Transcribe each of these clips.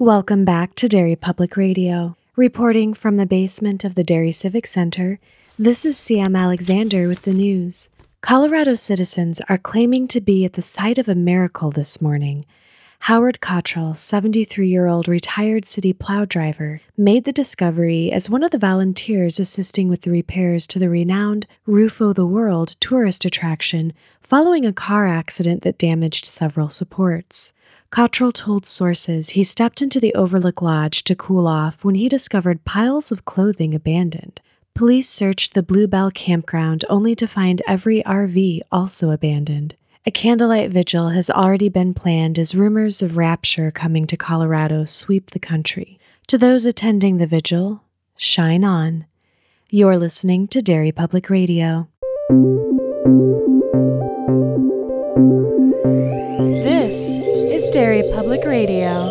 Welcome back to Derry Public Radio. Reporting from the basement of the Derry Civic Center, this is CM Alexander with the news. Colorado citizens are claiming to be at the site of a miracle this morning. Howard Cottrell, 73 year old retired city plow driver, made the discovery as one of the volunteers assisting with the repairs to the renowned Roof of the World tourist attraction following a car accident that damaged several supports. Cottrell told sources he stepped into the Overlook Lodge to cool off when he discovered piles of clothing abandoned. Police searched the Bluebell campground only to find every RV also abandoned. A candlelight vigil has already been planned as rumors of rapture coming to Colorado sweep the country. To those attending the vigil, shine on. You're listening to Derry Public Radio. Radio.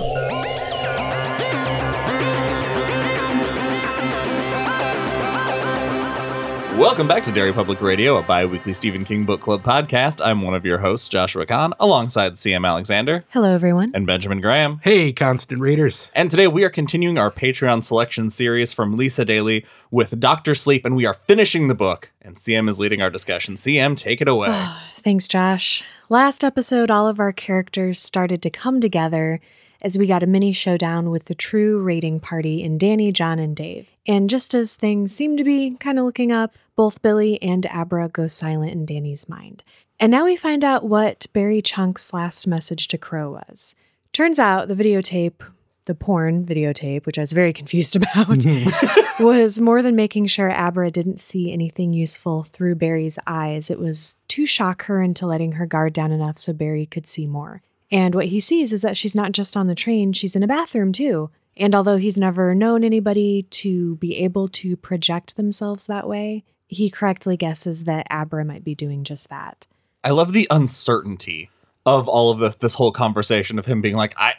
Welcome back to Derry Public Radio, a bi weekly Stephen King Book Club podcast. I'm one of your hosts, Joshua Kahn, alongside CM Alexander Hello, everyone. and Benjamin Graham. Hey, constant readers. And today we are continuing our Patreon selection series from Lisa Dailey with Doctor Sleep, and we are finishing the book. And CM is leading our discussion. CM, take it away. Thanks, Josh. Last episode, all of our characters started to come together as we got a mini showdown with the true raiding party in Danny, John, and Dave. And just as things seem to be kind of looking up, both Billy and Abra go silent in Danny's mind. And now we find out what Barry Chunk's last message to Crow was. Turns out the videotape, the porn videotape, which I was very confused about, mm-hmm. was more than making sure Abra didn't see anything useful through Barry's eyes. It was to shock her into letting her guard down enough so Barry could see more. And what he sees is that she's not just on the train, she's in a bathroom too. And although he's never known anybody to be able to project themselves that way, he correctly guesses that Abra might be doing just that. I love the uncertainty of all of this, this whole conversation of him being like, I,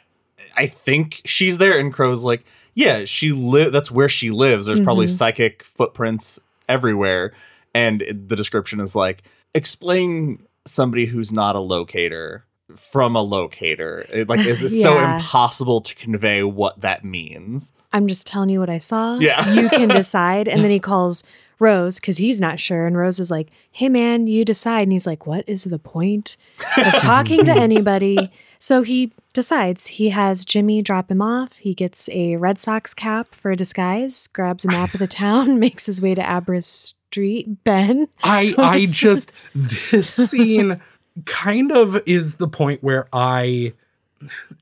I think she's there, and Crow's like, yeah, she live. That's where she lives. There's probably mm-hmm. psychic footprints everywhere, and the description is like, explain somebody who's not a locator from a locator. It, like, is it so impossible to convey what that means? I'm just telling you what I saw. Yeah. You can decide. And then he calls Rose because he's not sure. And Rose is like, hey, man, you decide. And he's like, what is the point of talking to anybody? So he decides he has Jimmy drop him off. He gets a Red Sox cap for a disguise, grabs a map of the town, makes his way to Abra Street. Ben. I I just this scene kind of is the point where I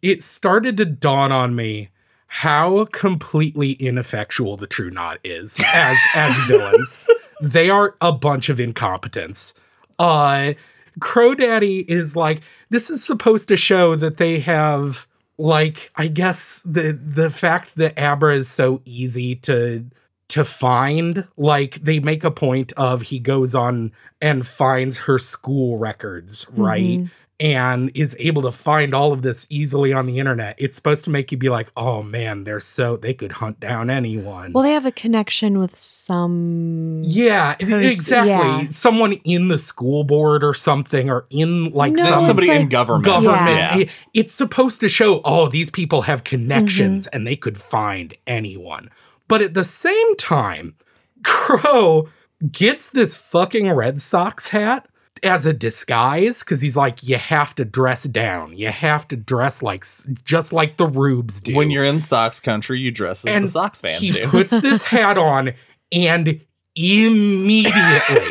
it started to dawn on me how completely ineffectual the True Knot is as as villains. They are a bunch of incompetents. Uh Crow Daddy is like this is supposed to show that they have like I guess the the fact that Abra is so easy to to find like they make a point of he goes on and finds her school records right and is able to find all of this easily on the internet it's supposed to make you be like oh man they're so they could hunt down anyone Well, they have a connection with some. yeah exactly yeah. someone in the school board or something or in like No, some it's somebody in government. government Yeah. It- it's supposed to show oh these people have connections mm-hmm. and they could find anyone but at the same time crow gets this fucking red sox hat as a disguise because he's like you have to dress down. You have to dress like just like the rubes do. When you're in Sox country, you dress as and the Sox fans he do. puts this hat on and immediately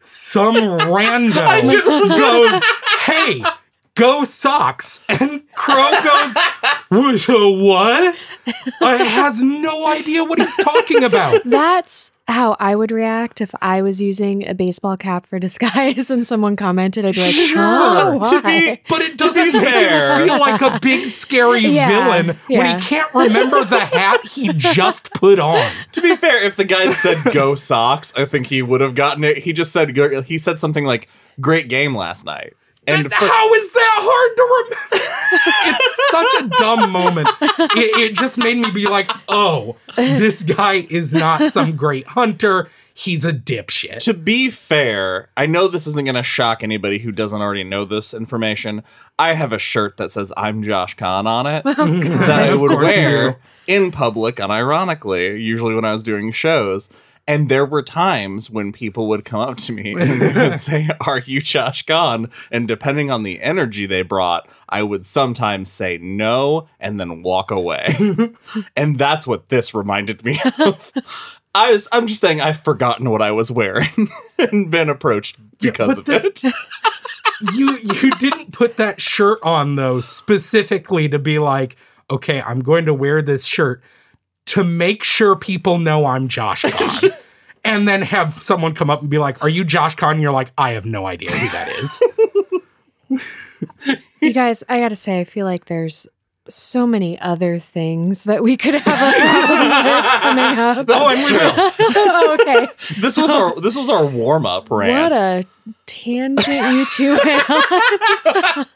some rando goes hey go Sox. And crow goes "What- uh, what? I has no idea what he's talking about. That's how I would react if I was using a baseball cap for disguise and someone commented. I'd be like, Sure. "Huh, To be- why?" but it doesn't make fair- feel like a big scary Yeah, villain when he can't remember the hat he just put on. To be fair, if the guy said "Go socks," I think he would have gotten it. He just said he said something like "Great game last night." And for- how is that hard to remember? it's such a dumb moment. It, it just made me be like, oh, this guy is not some great hunter. He's a dipshit. to be fair, I know this isn't going to shock anybody who doesn't already know this information. I have a shirt that says "I'm Josh Kahn" on it oh, that I would wear in public, unironically, usually when I was doing shows. And there were times when people would come up to me and they would say, Are you Josh Kahn? And depending on the energy they brought, I would sometimes say no and then walk away. and that's what this reminded me of. I was I'm just saying I've forgotten what I was wearing and been approached because but of the- it. you you didn't put that shirt on though specifically to be like, okay, I'm going to wear this shirt to make sure people know I'm Josh Kahn. and then have someone come up and be like, "Are you Josh Kahn?" And you're like, "I have no idea who that is." You guys, I gotta say, I feel like there's so many other things that we could have a problem coming up. oh, I'm will. oh, okay. This was our this was our warm up rant. What a tangent you two went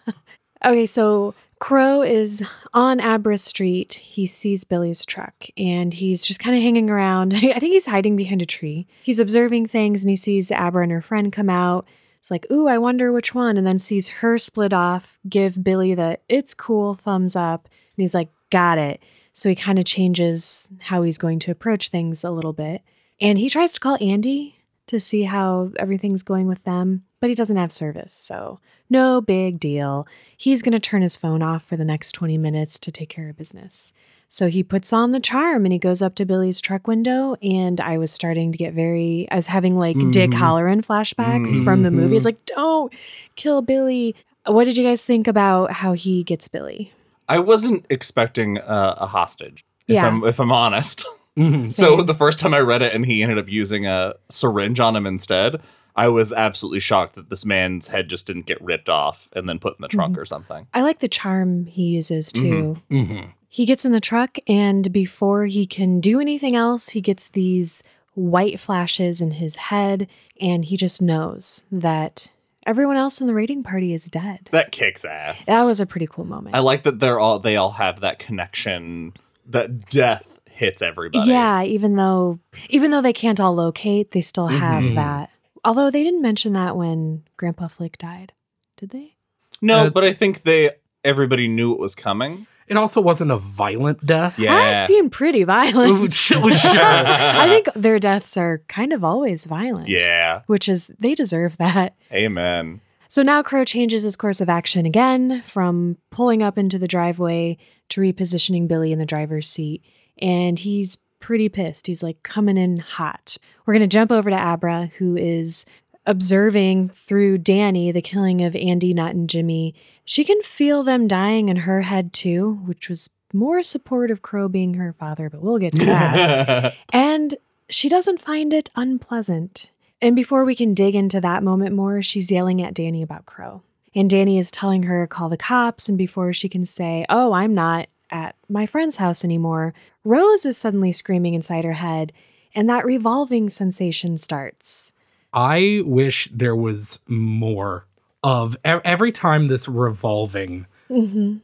okay, so Crow is on Abra Street. He sees Billy's truck and he's just kind of hanging around. I think he's hiding behind a tree. He's observing things and he sees Abra and her friend come out. It's like, ooh, I wonder which one. And then sees her split off, give Billy the it's cool thumbs up. And he's like, got it. So he kind of changes how he's going to approach things a little bit. And he tries to call Andy to see how everything's going with them, but he doesn't have service. So, no big deal. He's going to turn his phone off for the next 20 minutes to take care of business. So he puts on the charm and he goes up to Billy's truck window. And I was starting to get very, I was having like Dick Mhm. Hallorann flashbacks from the movie. It's like, don't kill Billy. What did you guys think about how he gets Billy? I wasn't expecting uh, a hostage. If Yeah. I'm if I'm honest. Mhm. So the first time I read it and he ended up using a syringe on him instead, I was absolutely shocked that this man's head just didn't get ripped off and then put in the trunk or something. I like the charm he uses too. Mhm. He gets in the truck, and before he can do anything else, he gets these white flashes in his head, and he just knows that everyone else in the raiding party is dead. That kicks ass. That was a pretty cool moment. I like that they're all they all have that connection that death hits everybody. yeah, even though even though they can't all locate, they still have Mhm. that. Although they didn't mention that when Grandpa Flick died, did they? No, Uh, but I think they everybody knew it was coming. It also wasn't a violent death. Yeah. I seem pretty violent. sure. I think their deaths are kind of always violent. Yeah. Which is they deserve that. Amen. So now Crow changes his course of action again from pulling up into the driveway to repositioning Billy in the driver's seat. And he's pretty pissed. He's like coming in hot. We're going to jump over to Abra, who is observing through Danny the killing of Andy, Nut, and Jimmy. She can feel them dying in her head too, which was more support of Crow being her father, but we'll get to that. And she doesn't find it unpleasant. And before we can dig into that moment more, she's yelling at Danny about Crow. And Danny is telling her, to call the cops. And before she can say, oh, I'm not at my friend's house anymore, Rose is suddenly screaming inside her head. And that revolving sensation starts. I wish there was more of every time this revolving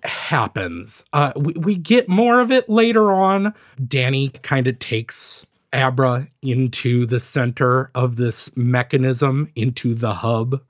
happens. Uh, we, we get more of it later on. Danny kind of takes Abra into the center of this mechanism, into the hub.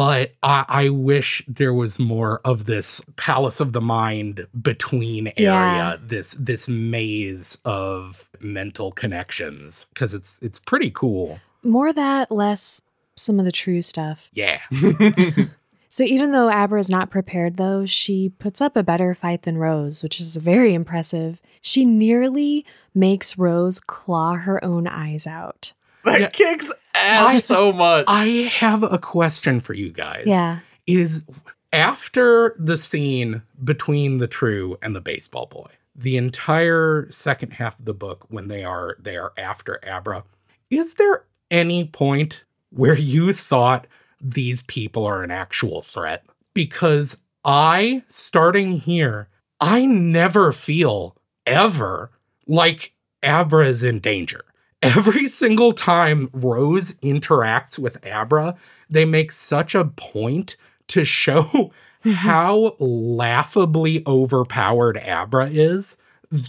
But I, I wish there was more of this palace of the mind between area, Yeah. this this maze of mental connections, because it's it's pretty cool. More that, less some of the true stuff. Yeah. So even though Abra is not prepared, though, she puts up a better fight than Rose, which is very impressive. She nearly makes Rose claw her own eyes out. That Yeah. kicks ass I- so much. I have a question for you guys. Yeah. Is after the scene between the true and the baseball boy, the entire second half of the book when they are they are after Abra, is there any point where you thought these people are an actual threat? Because I, starting here, I never feel ever like Abra is in danger. Every single time Rose interacts with Abra, they make such a point to show mm-hmm. how laughably overpowered Abra is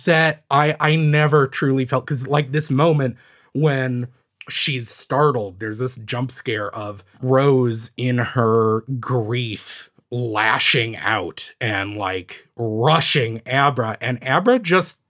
that I I never truly felt cuz like this moment when she's startled there's this jump scare of Rose in her grief lashing out and like rushing Abra and Abra just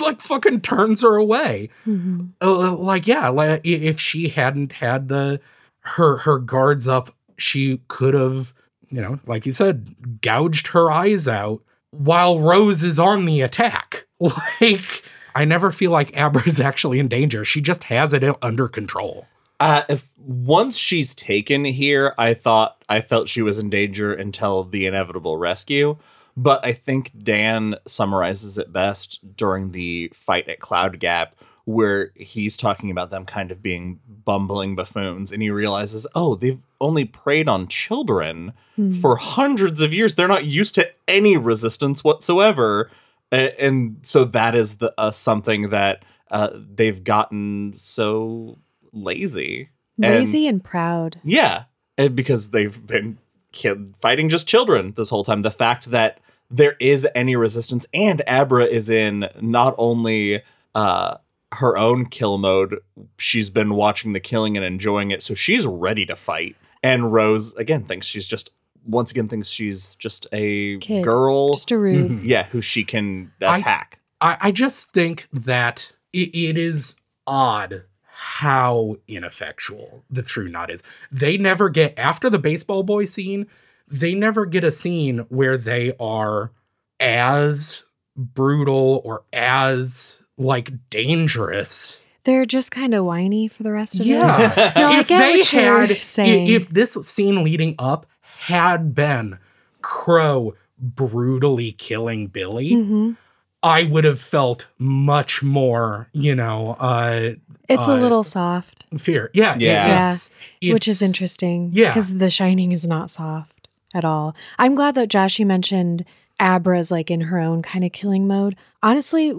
like fucking turns her away. Mhm. Uh, like yeah, like if she hadn't had the her her guards up, she could have, you know, like you said, gouged her eyes out while Rose is on the attack. Like I never feel like Abra is actually in danger. She just has it under control. Uh, if once she's taken here, I thought I felt she was in danger until the inevitable rescue. But I think Dan summarizes it best during the fight at Cloud Gap, where he's talking about them kind of being bumbling buffoons, and he realizes, oh, they've only preyed on children for hundreds of years. They're not used to any resistance whatsoever, and so that is the uh, something that uh, they've gotten so lazy. And- Lazy and proud. yeah, and because they've been ki- fighting just children this whole time. The fact that there is any resistance, and Abra is in not only uh, her own kill mode, she's been watching the killing and enjoying it, so she's ready to fight. And Rose again thinks she's just once again thinks she's just a Kid. girl, Just a rude. Mhm. yeah, who she can I- attack. I, I just think that it, it is odd how ineffectual the True Knot is. They never get after the baseball boy scene. They never get a scene where they are as brutal or as like dangerous. They're just kind of whiny for the rest of it. Yeah. No, I if get they what you're had, saying. if this scene leading up had been Crow brutally killing Billy, Mhm. I would have felt much more, you know, uh It's a Uh, little soft, fear. Yeah, it- Yeah. it's- which is interesting. yeah. Because The Shining is not soft at all. I'm glad that Josh, you mentioned Abra's like in her own kind of killing mode. Honestly,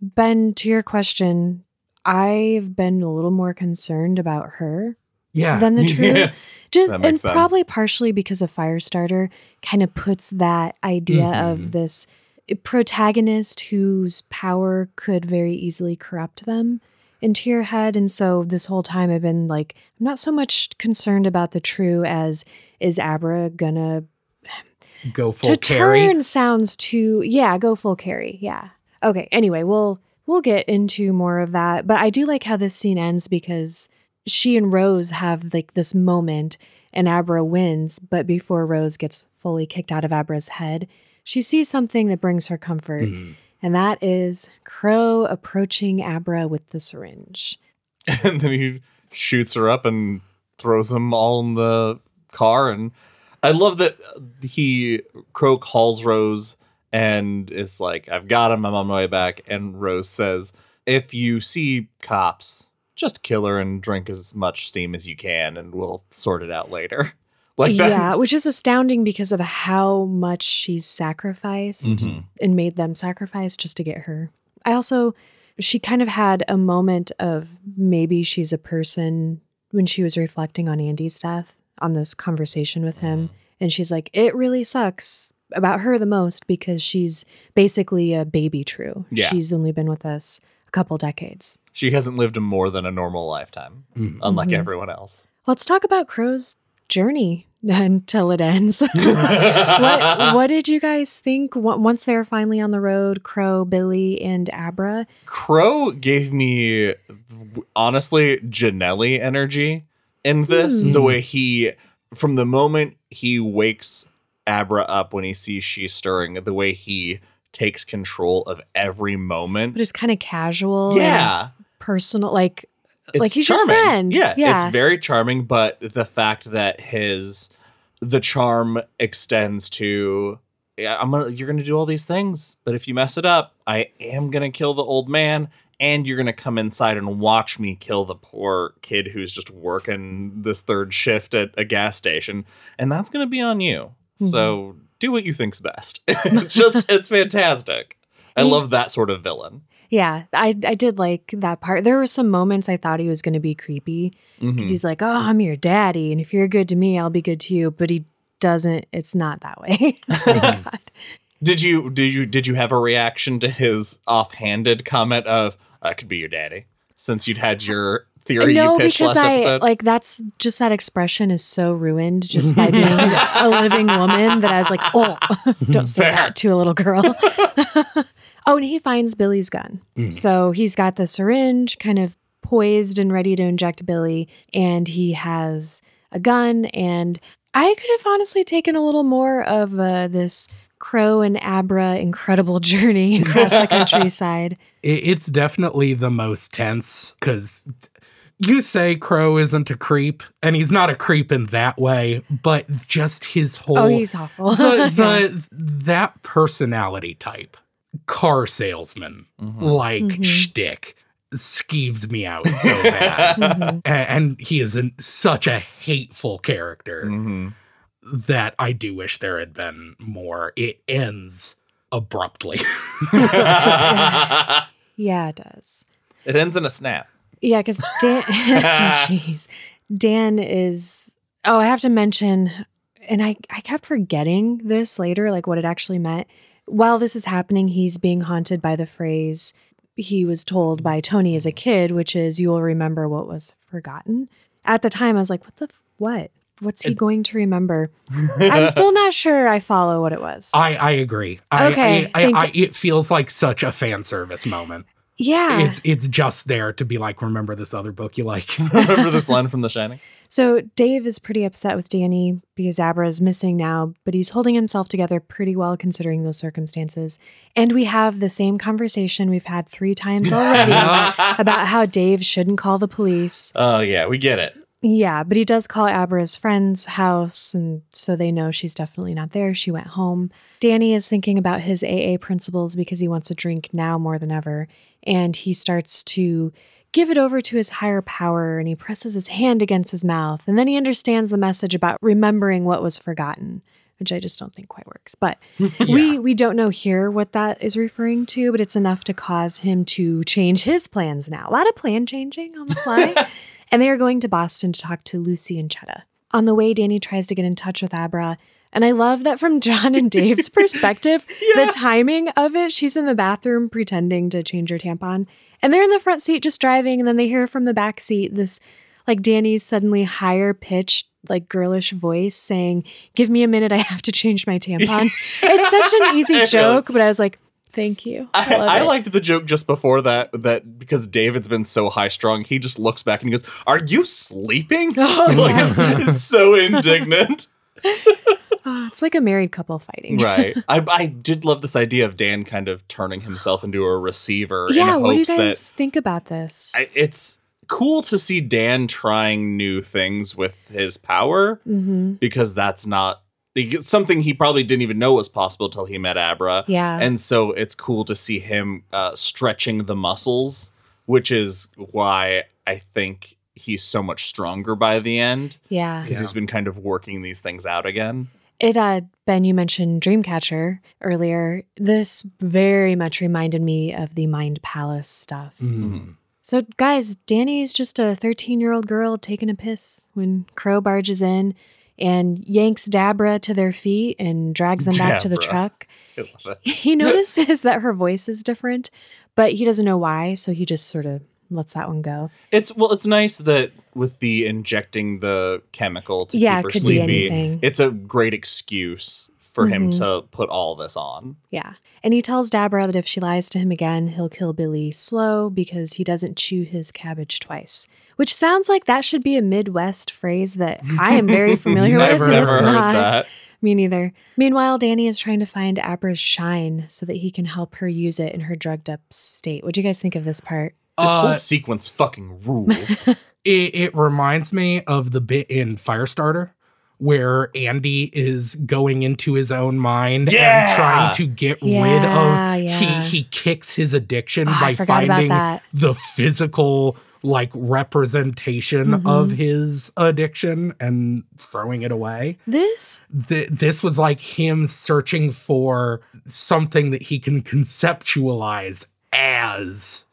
Ben, to your question, I've been a little more concerned about her Yeah, than the true. Yeah. Just and sense. probably partially because of Firestarter kind of puts that idea Mhm. of this protagonist whose power could very easily corrupt them into your head. And so this whole time I've been like, I'm not so much concerned about the true as is Abra gonna go full to Carrie. turn sounds too yeah, go full Carrie. Yeah. Okay. Anyway, we'll we'll get into more of that. But I do like how this scene ends because she and Rose have like this moment and Abra wins, but before Rose gets fully kicked out of Abra's head, she sees something that brings her comfort. Mhm. And that is Crow approaching Abra with the syringe. and then he shoots her up and throws them all in the car and i love that he crow calls rose and is like i've got him i'm on my way back and rose says if you see cops just kill her and drink as much steam as you can and we'll sort it out later like that yeah, which is astounding because of how much she's sacrificed Mhm. and made them sacrifice just to get her. I also, she kind of had a moment of maybe she's a person when she was reflecting on Andy's death on this conversation with him. And she's like, it really sucks about her the most because she's basically a baby true. Yeah. She's only been with us a couple decades. she hasn't lived a more than a normal lifetime Mhm. unlike Mhm. everyone else Let's talk about Crow's journey until it ends. what what did you guys think once they're finally on the road? Crow, Billy, and Abra. Crow gave me honestly Janelli energy in this. Hmm. The way he, from the moment he wakes Abra up when he sees she's stirring, the way he takes control of every moment. But it's kind of casual, yeah, personal. Like it's like he's your charming. friend. Yeah, Yeah. it's very charming. But the fact that his the charm extends to yeah, I'm gonna you're gonna do all these things, but if you mess it up, I am gonna kill the old man, and you're gonna come inside and watch me kill the poor kid who's just working this third shift at a gas station, and that's gonna be on you. Mm-hmm. So do what you think's best. it's just it's fantastic. I love that sort of villain. yeah, I I did like that part. There were some moments I thought he was going to be creepy because Mhm. he's like, "Oh, I'm your daddy, and if you're good to me, I'll be good to you." But he doesn't. It's not that way. Thank God. Did you did you did you have a reaction to his offhanded comment of I could be your daddy since you'd had your theory no, you pitched because last I episode? like that's just that expression is so ruined just by being a living woman that I was like, oh, don't say Fair. that to a little girl. oh, and he finds Billy's gun. So he's got the syringe kind of poised and ready to inject Billy, and he has a gun. And I could have honestly taken a little more of uh, this Crow and Abra incredible journey across the countryside. It's definitely the most tense because you say Crow isn't a creep, and he's not a creep in that way, but just his whole Oh, he's awful. the, the that personality type, car salesman, like Mhm. shtick, skeeves me out so bad, Mhm. A- and, he is an, such a hateful character Mhm. That I do wish there had been more. It ends abruptly. Yeah, it does. it ends in a snap. Yeah, because Dan, jeez, Dan is. Oh, I have to mention, and I I kept forgetting this later, like what it actually meant. While this is happening, he's being haunted by the phrase he was told by Tony as a kid, which is "You will remember what was forgotten." At the time, I was like, "What the f- what? What's he going to remember?" I'm still not sure. I follow what it was. I I agree. I, Okay, I, I, I, it feels like such a fan service moment. Yeah. It's it's just there to be like, remember this other book you like. Remember this line from The Shining? So Dave is pretty upset with Danny because Abra is missing now, but he's holding himself together pretty well considering those circumstances. And we have the same conversation we've had three times already about how Dave shouldn't call the police. Oh yeah, we get it. Yeah, but he does call Abra's friend's house, and so they know she's definitely not there. She went home. Danny is thinking about his AA principles because he wants a drink now more than ever, and he starts to give it over to his higher power and he presses his hand against his mouth. And then he understands the message about remembering what was forgotten, which I just don't think quite works. But we we don't know here what that is referring to, but it's enough to cause him to change his plans now. A lot of plan changing on the fly. and they are going to Boston to talk to Lucy and Chetta. On the way, Danny tries to get in touch with Abra. And I love that from John and Dave's perspective, the timing of it. She's in the bathroom pretending to change her tampon. And they're in the front seat just driving. And then they hear from the back seat this, like, Danny's suddenly higher pitched, like, girlish voice saying, Give me a minute. I have to change my tampon. it's such an easy joke, but I was like, Thank you. I, love I liked the joke just before that that because David's been so high strung, he just looks back and he goes, "Are you sleeping?" Oh, like yeah. is so indignant. Oh, it's like a married couple fighting. right. I I did love this idea of Dan kind of turning himself into a receiver Yeah. in What do you guys that think about this? I, it's cool to see Dan trying new things with his power mm-hmm. because that's not something he probably didn't even know was possible till he met Abra. Yeah. And so it's cool to see him uh, stretching the muscles, which is why I think he's so much stronger by the end yeah. because he's been kind of working these things out again. It uh Ben, you mentioned Dreamcatcher earlier. This very much reminded me of the Mind Palace stuff. Mm. So guys, Danny's just a 13-year-old girl taking a piss when Crow barges in and yanks Dabra to their feet and drags them back to the truck. I love it. He notices that her voice is different, but he doesn't know why, so he just sort of lets that one go. It's well, it's nice that with the injecting the chemical to Yeah, keep her it could be sleepy, it's a great excuse for him Mhm. to put all this on. Yeah. And he tells Dabra that if she lies to him again, he'll kill Billy slow because he doesn't chew his cabbage twice. Which sounds like that should be a Midwest phrase that I am very familiar with. Never, and Never it's heard not. that. Me neither. Meanwhile, Danny is trying to find Abra's shine so that he can help her use it in her drugged up state. What do you guys think of this part? This Uh, whole sequence fucking rules. It, it reminds me of the bit in Firestarter where Andy is going into his own mind Yeah! and trying to get rid of yeah. he he kicks his addiction Ah, by I forgot about finding the physical like representation Mhm. of his addiction and throwing it away. This Th- this was like him searching for something that he can conceptualize as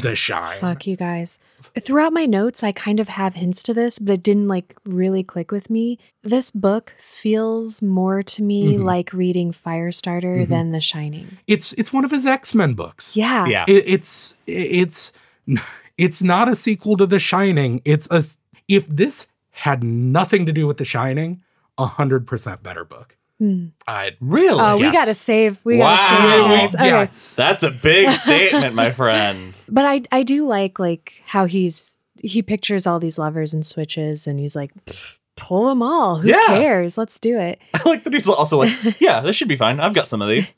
The Shine. Fuck you guys. Throughout my notes, I kind of have hints to this, but it didn't like really click with me. This book feels more to me Mhm. like reading Firestarter Mhm. than The Shining. It's it's one of his X Men books. Yeah. Yeah. It, it's it's it's not a sequel to The Shining. It's a if this had nothing to do with The Shining, a hundred percent better book. Hmm. I Really? Oh, we gotta save. We Wow. gotta save it. Okay. Yeah. That's a big statement, my friend. But I I do like like how he's he pictures all these levers and switches and he's like pull them all. Who Yeah. cares? Let's do it. I like that he's also like, yeah, this should be fine. I've got some of these.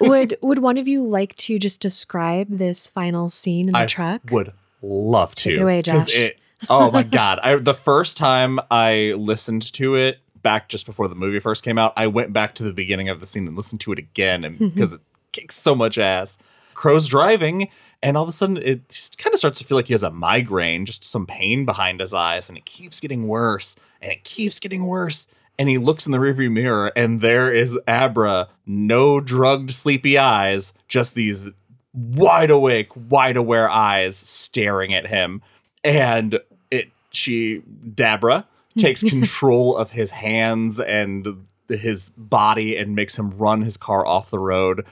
would would one of you like to just describe this final scene in the I truck? Would love to. Take it away, 'Cause Josh. It, oh my god! I the first time I listened to it back just before the movie first came out, I went back to the beginning of the scene and listened to it again, and mm-hmm. because it kicks so much ass. Crow's driving, and all of a sudden it kind of starts to feel like he has a migraine, just some pain behind his eyes, and it keeps getting worse, and it keeps getting worse. And he looks in the rearview mirror, and there is Abra, no drugged, sleepy eyes, just these wide awake, wide aware eyes staring at him. And it she Dabra takes control of his hands and his body and makes him run his car off the road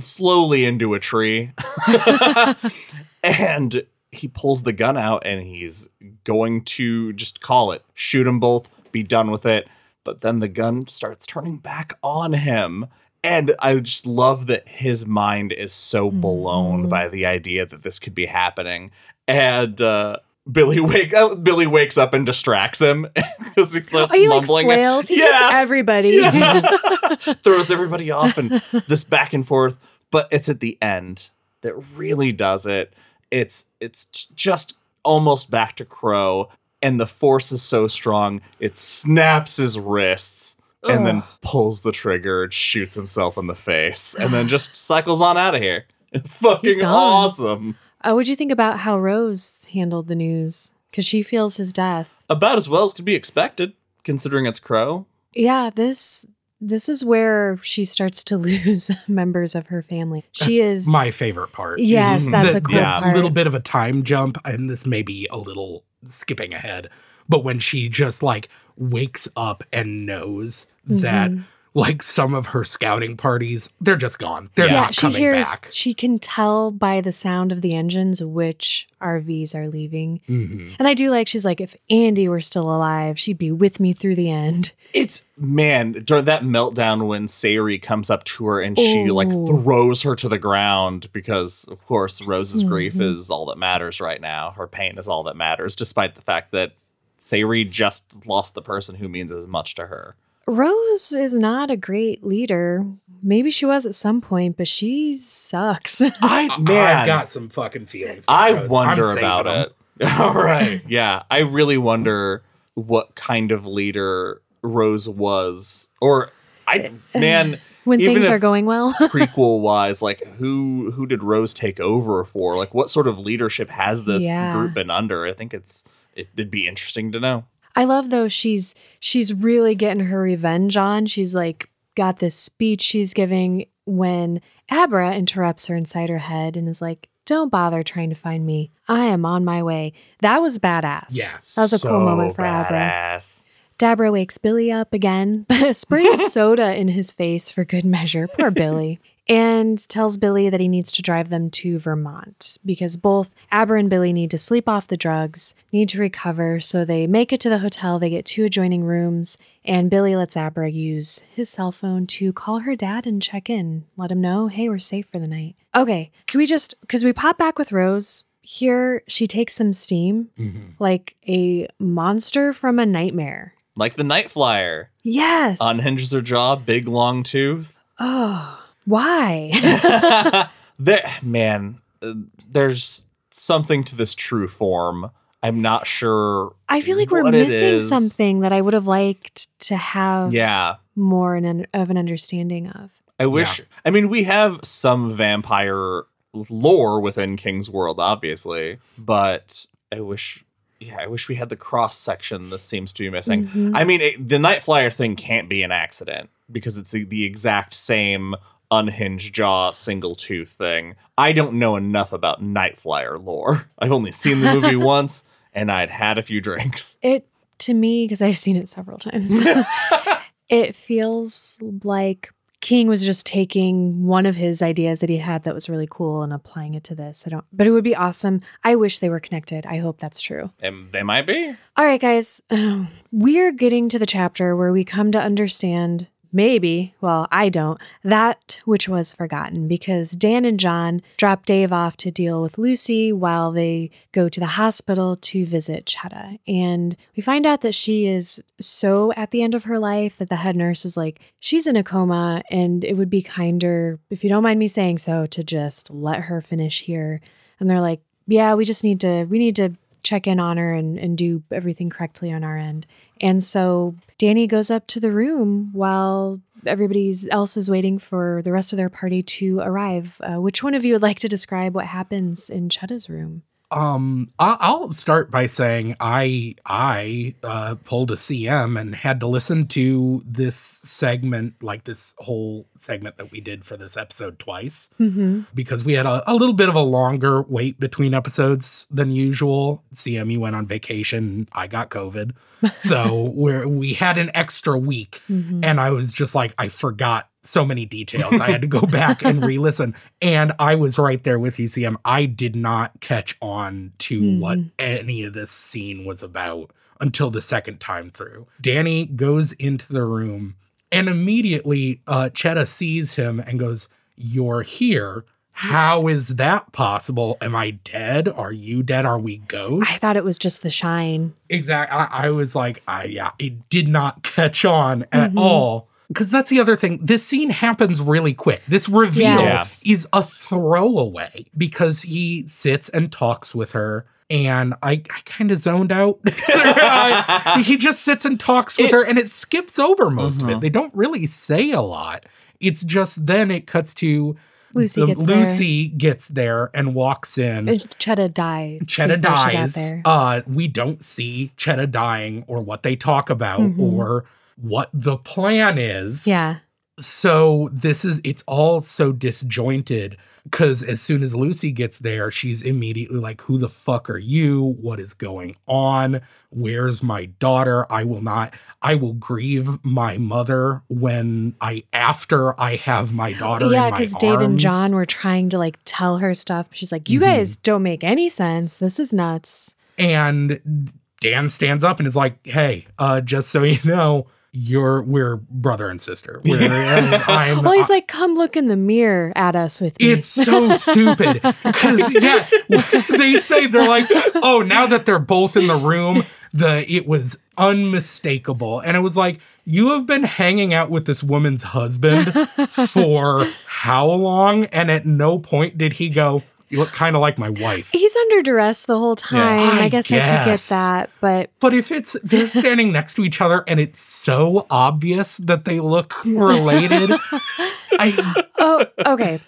slowly into a tree. and he pulls the gun out and he's going to just call it, shoot them both, be done with it. But then the gun starts turning back on him. And I just love that his mind is so blown Mhm. by the idea that this could be happening. And uh, Billy wake uh, Billy wakes up and distracts him because he starts Oh, he like mumbling. flails. He Yeah. everybody. Yeah. throws everybody off and this back and forth but it's at the end that really does it it's it's just almost back to crow and the force is so strong it snaps his wrists and then pulls the trigger and shoots himself in the face and then just cycles on out of here it's fucking awesome Uh, what'd you think about how Rose handled the news? Because she feels his death. about as well as could be expected considering it's crow Yeah, this this is where she starts to lose members of her family. She That's is my favorite part. Yes, that's the- a cool yeah, A part. little bit of a time jump, and this may be a little skipping ahead. But when she just like wakes up and knows that Mhm. Like some of her scouting parties, they're just gone. They're Yeah, yeah, not she coming hears back. she can tell by the sound of the engines which RVs are leaving. Mhm. And I do like she's like if Andy were still alive, she'd be with me through the end. It's man during that meltdown when Sayuri comes up to her and she like throws her to the ground because of course Rose's grief Mhm. is all that matters right now. Her pain is all that matters, despite the fact that Sayuri just lost the person who means as much to her. Rose is not a great leader. Maybe she was at some point, but she sucks. I I- man, I've got some fucking feelings. about I Rose. I'm wonder about it. All right. Yeah. I really wonder what kind of leader Rose was. Or I man, when Even things if- are going well. prequel wise, like who who did Rose take over for? Like what sort of leadership has this Yeah. group been under? I think it's it'd be interesting to know. I love though she's she's really getting her revenge on. She's like got this speech she's giving when Abra interrupts her inside her head and is like, "Don't bother trying to find me. I am on my way." That was badass. Yeah, that was a cool moment for Abra. badass. Dabra wakes Billy up again, but sprays soda in his face for good measure. Poor Billy. And tells Billy that he needs to drive them to Vermont because both Abra and Billy need to sleep off the drugs, need to recover. So they make it to the hotel. They get two adjoining rooms, and Billy lets Abra use his cell phone to call her dad and check in, let him know, hey, we're safe for the night. Okay, can we just, because we pop back with Rose. Here, she takes some steam Mhm. like a monster from a nightmare. Like the Night Flier. Yes. Unhinges her jaw, big long tooth. oh, why? there man, uh, there's something to this true form. I'm not sure. I feel like we're missing something that I would have liked to have Yeah. more an, of an understanding of. I wish. I mean, we have some vampire lore within King's World, obviously, but I wish. Yeah, I wish we had the cross section. This seems to be missing. Mhm. I mean, it, the Night Flier thing can't be an accident because it's the, the exact same unhinged jaw, single tooth thing. I don't know enough about Night Nightflyer lore. I've only seen the movie once, and I'd had a few drinks. It to me because I've seen it several times. it feels like King was just taking one of his ideas that he had that was really cool and applying it to this. I don't, but it would be awesome. I wish they were connected. I hope that's true. And they might be. All right, guys, we're getting to the chapter where we come to understand maybe, well, I don't, that which was forgotten because Dan and John drop Dave off to deal with Lucy while they go to the hospital to visit Chetta. And we find out that she is so at the end of her life that the head nurse is like, she's in a coma, and it would be kinder, if you don't mind me saying so, to just let her finish here. And they're like, yeah, we just need to, we need to check in on her and, and do everything correctly on our end. And so Danny goes up to the room while everybody else is waiting for the rest of their party to arrive. Uh, which one of you would like to describe what happens in Chetta's room? Um, I'll start by saying I I uh, pulled a CM and had to listen to this segment, like this whole segment that we did for this episode twice, Mm-hmm. because we had a, a little bit of a longer wait between episodes than usual. CME went on vacation. I got COVID, so we're we had an extra week, Mm-hmm. and I was just like, I forgot so many details. I had to go back and re-listen. And I was right there with you, CM. I did not catch on to what any of this scene was about until the second time through. Danny goes into the room and immediately uh Chetta sees him and goes, You're here. How is that possible? Am I dead? Are you dead? Are we ghosts? I thought it was just the shine. Exactly. I, I was like, I yeah, it did not catch on at Mhm. all. Because that's the other thing. This scene happens really quick. This reveal Yes. is a throwaway because he sits and talks with her. And I, I kind of zoned out. He just sits and talks with It- her, and it skips over most of Mhm. it. They don't really say a lot. It's just then it cuts to Lucy the- gets there. Lucy gets there and walks in. Chetta died. Chetta before she got dies. there. Uh, we don't see Chetta dying or what they talk about Mhm. or what the plan is. yeah. So this is it's all so disjointed because as soon as Lucy gets there, she's immediately like, Who the fuck are you? What is going on? Where's my daughter? I will not, I will grieve my mother when I after I have my daughter. Yeah, because Dave and. John were trying to like tell her stuff. She's like, "You Mhm. guys don't make any sense. This is nuts." and Dan stands up and is like, "Hey, uh, just so you know, you're we're brother and sister. We're, and I'm, Well, he's like, "Come look in the mirror at us with me." it's so stupid because yeah, they say they're like, oh, now that they're both in the room, the it was unmistakable, and it was like you have been hanging out with this woman's husband for how long, and at no point did he go, "You look kind of like my wife." He's under duress the whole time. I, I guess I could get that, but But if it's they're standing next to each other and it's so obvious that they look related, I oh, okay.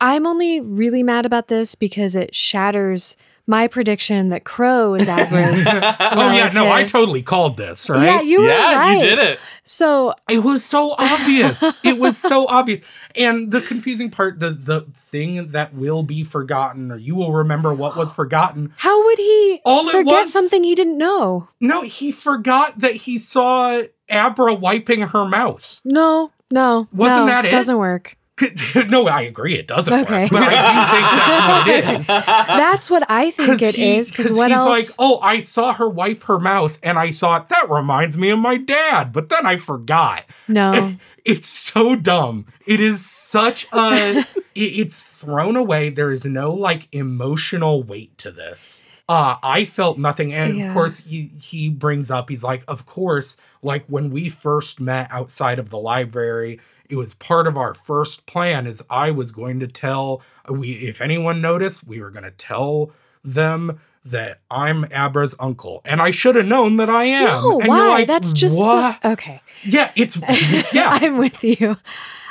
I'm only really mad about this because it shatters my prediction that Crow is Abra's. oh yeah, no, I totally called this, right? Yeah, you were right. you did it. So It was so obvious. it was so obvious. And the confusing part, the the thing that will be forgotten, or you will remember what was forgotten. how would he All it forget was- something he didn't know? No, he forgot that he saw Abra wiping her mouth. No, no, Wasn't no, that it? Doesn't work. no, I agree, it doesn't Okay. work. But I do think that's what it is. That's what I think it he- is. Because what he's else? like, oh, I saw her wipe her mouth, and I thought that reminds me of my dad, but then I forgot. no, It's so dumb. It is such a. it- it's thrown away. There is no like emotional weight to this. Uh, I felt nothing, and Yeah. of course he he brings up. He's like, of course, like when we first met outside of the library, it was part of our first plan. Is I was going to tell we if anyone noticed, we were going to tell them that I'm Abra's uncle, and I should have known that I am. no. and Why? You're like, That's just so- okay. Yeah, it's yeah. I'm with you.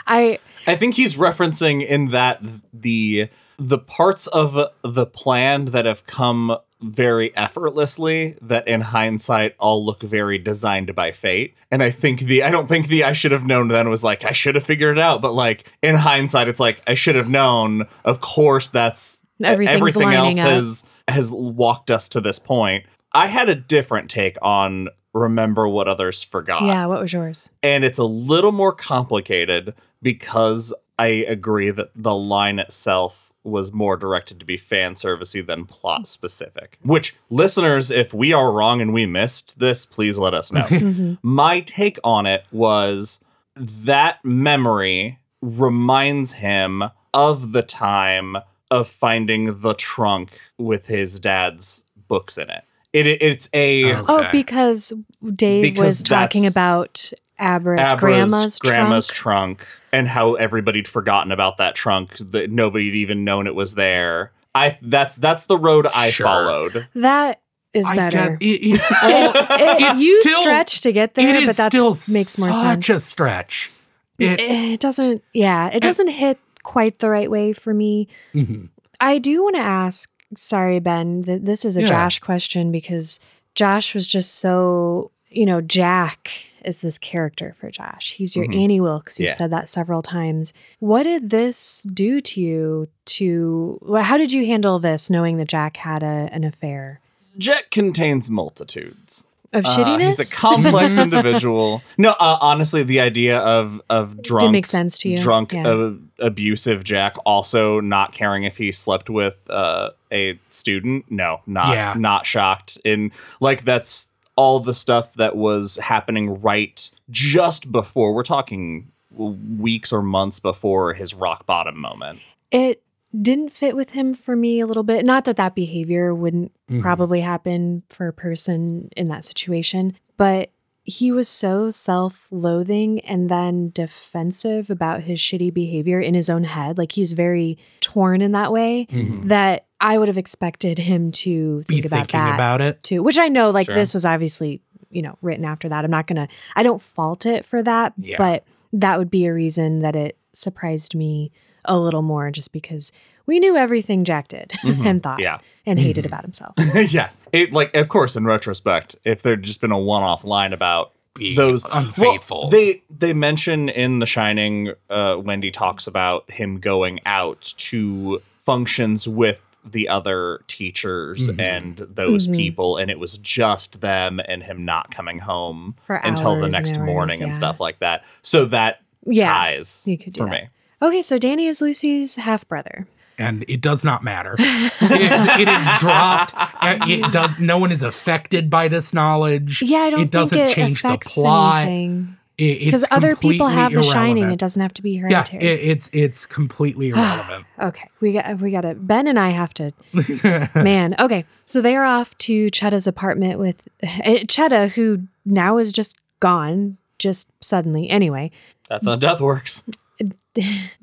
I I think he's referencing in that the the parts of the plan that have come very effortlessly that in hindsight all look very designed by fate. And I think the I don't think the I should have known then was like I should have figured it out, but like in hindsight it's like I should have known. Of course that's everything else up. has has walked us to this point. I had a different take on remember what others forgot Yeah, what was yours? and it's a little more complicated because I agree that the line itself was more directed to be fan servicey than plot specific. Which listeners, if we are wrong and we missed this, please let us know. Mm-hmm. My take on it was that memory reminds him of the time of finding the trunk with his dad's books in it. It it's a Oh. Oh, because Dave Because was talking about Abra's, Abra's grandma's, grandma's trunk. trunk and how everybody'd forgotten about that trunk that nobody'd even known it was there. I that's that's the road I Sure. followed. That is I better. get, it, it's all, It- it's you still- stretch to get it there, is but that still makes more such sense. a stretch. It, it doesn't, yeah, it doesn't hit quite the right way for me. Mhm. I do want to ask, sorry, Ben, that this is a Yeah. Josh question because Josh was just so, you know, Jack is this character for Josh. He's your Mhm. Annie Wilkes. You've Yeah. said that several times. What did this do to you? To well, how did you handle this, knowing that Jack had a, an affair Jack contains multitudes. Of Uh, shittiness? he's a complex individual. No, uh, honestly, the idea of of drunk, Did make sense to you? drunk, Yeah. uh, abusive Jack also not caring if he slept with uh, a student. No, not Yeah. not shocked. In like that's all the stuff that was happening right just before. We're talking weeks or months before his rock bottom moment. it didn't fit with him for me a little bit. Not that that behavior wouldn't Mhm. probably happen for a person in that situation, but he was so self loathing and then defensive about his shitty behavior in his own head. Like he's very torn in that way Mhm. that I would have expected him to Be think about thinking that about it. too, which I know like Sure. this was obviously, you know, written after that. I'm not going to, I don't fault it for that, Yeah. but that would be a reason that it surprised me a little more just because we knew everything Jack did Mhm. and thought Yeah. and hated Mhm. about himself. yeah. It like of course in retrospect, if there'd just been a one-off line about Being those unfaithful. Well, they they mention in The Shining, uh, Wendy talks about him going out to functions with the other teachers Mhm. and those Mhm. people, and it was just them and him not coming home For until hours the and next hours, morning and stuff like that. So that Yeah, ties you could do for that. me. Okay, so Danny is Lucy's half brother. and it does not matter. it, is, it is dropped. Uh, It does. No one is affected by this knowledge. Yeah, I don't It doesn't think it change the affects plot. anything Because because other people have The Shining. It doesn't have to be Yeah, hereditary. it, it's it's completely irrelevant. okay, we got we got to Ben and I have to Man, okay. So they are off to Chetta's apartment with uh, Chetta, who now is just gone, just suddenly. Anyway, That's how death works.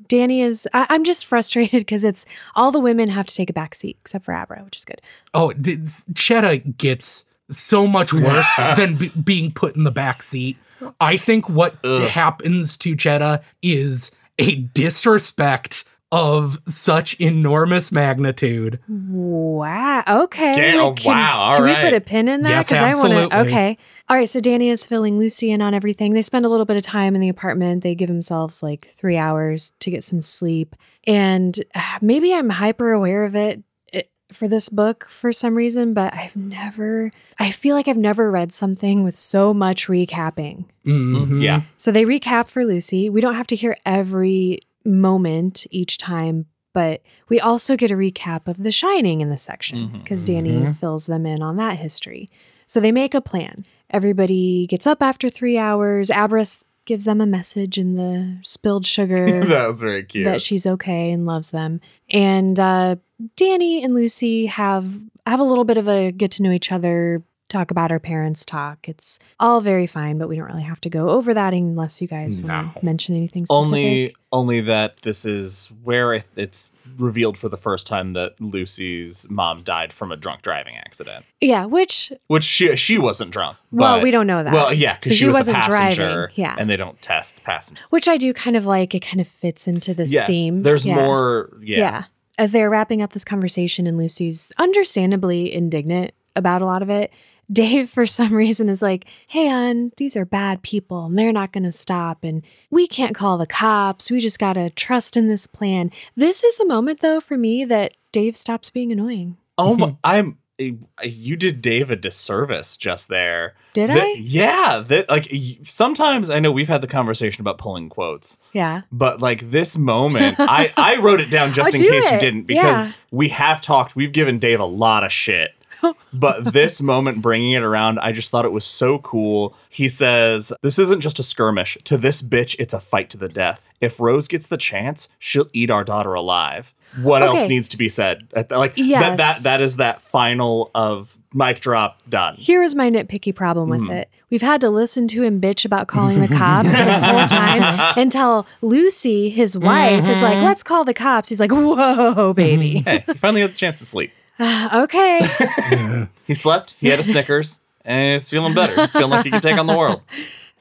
Danny is. I, I'm just frustrated because it's all the women have to take a back seat except for Abra, which is good. oh, this, Chetta gets so much worse than be, being put in the back seat. I think what Ugh. happens to Chetta is a disrespect of such enormous magnitude. Wow. Okay. Yeah, oh, Can- wow, all can we put a pin in that? Yes, I want to. absolutely. Okay. All right. So Danny is filling Lucy in on everything. They spend a little bit of time in the apartment. They give themselves like three hours to get some sleep. And uh, maybe I'm hyper aware of it, it for this book for some reason, but I've never, I feel like I've never read something with so much recapping. Mhm. Yeah. So they recap for Lucy. We don't have to hear every moment each time, but we also get a recap of The Shining in this section because Danny Mhm. fills them in on that history. So they make a plan. Everybody gets up after three hours. Abras gives them a message in the spilled sugar that was very cute. that she's okay and loves them. And uh, Danny and Lucy have have a little bit of a get to know each other, talk about our parents, talk. It's all very fine, but we don't really have to go over that unless you guys want to mention anything specific. only only that this is where it- it's revealed for the first time that Lucy's mom died from a drunk driving accident, yeah, which which she she wasn't drunk. well, but- we don't know that. Well, yeah, because she, she was wasn't a passenger, driving, yeah. and they don't test passengers. which I do kind of like. It kind of fits into this yeah, theme. there's Yeah. more. Yeah, Yeah. as they are wrapping up this conversation, and Lucy's understandably indignant about a lot of it, Dave, for some reason, is like, hey, hon, these are bad people and they're not going to stop. And we can't call the cops. We just got to trust in this plan. This is the moment, though, for me that Dave stops being annoying. Oh, my, I'm. Eh, you did Dave a disservice just there. Did That- I? Yeah. That, like sometimes I know we've had the conversation about pulling quotes, Yeah. but like this moment, I I wrote it down just Oh, in do case you didn't because Yeah. we have talked. We've given Dave a lot of shit. but this moment bringing it around, I just thought it was so cool. He says, This isn't just a skirmish. To this bitch, it's a fight to the death. If Rose gets the chance, she'll eat our daughter alive. What else needs to be said? Like that, Yes. that that is that final of mic drop done. Here is my nitpicky problem Mm-hmm. with it. We've had to listen to him bitch about calling the cops this whole time until Lucy, his wife, is Mm-hmm. like, let's call the cops. He's like, whoa, baby. Hey, he finally had the chance to sleep. okay. He slept, he had a Snickers, and he's feeling better. He's feeling like he can take on the world.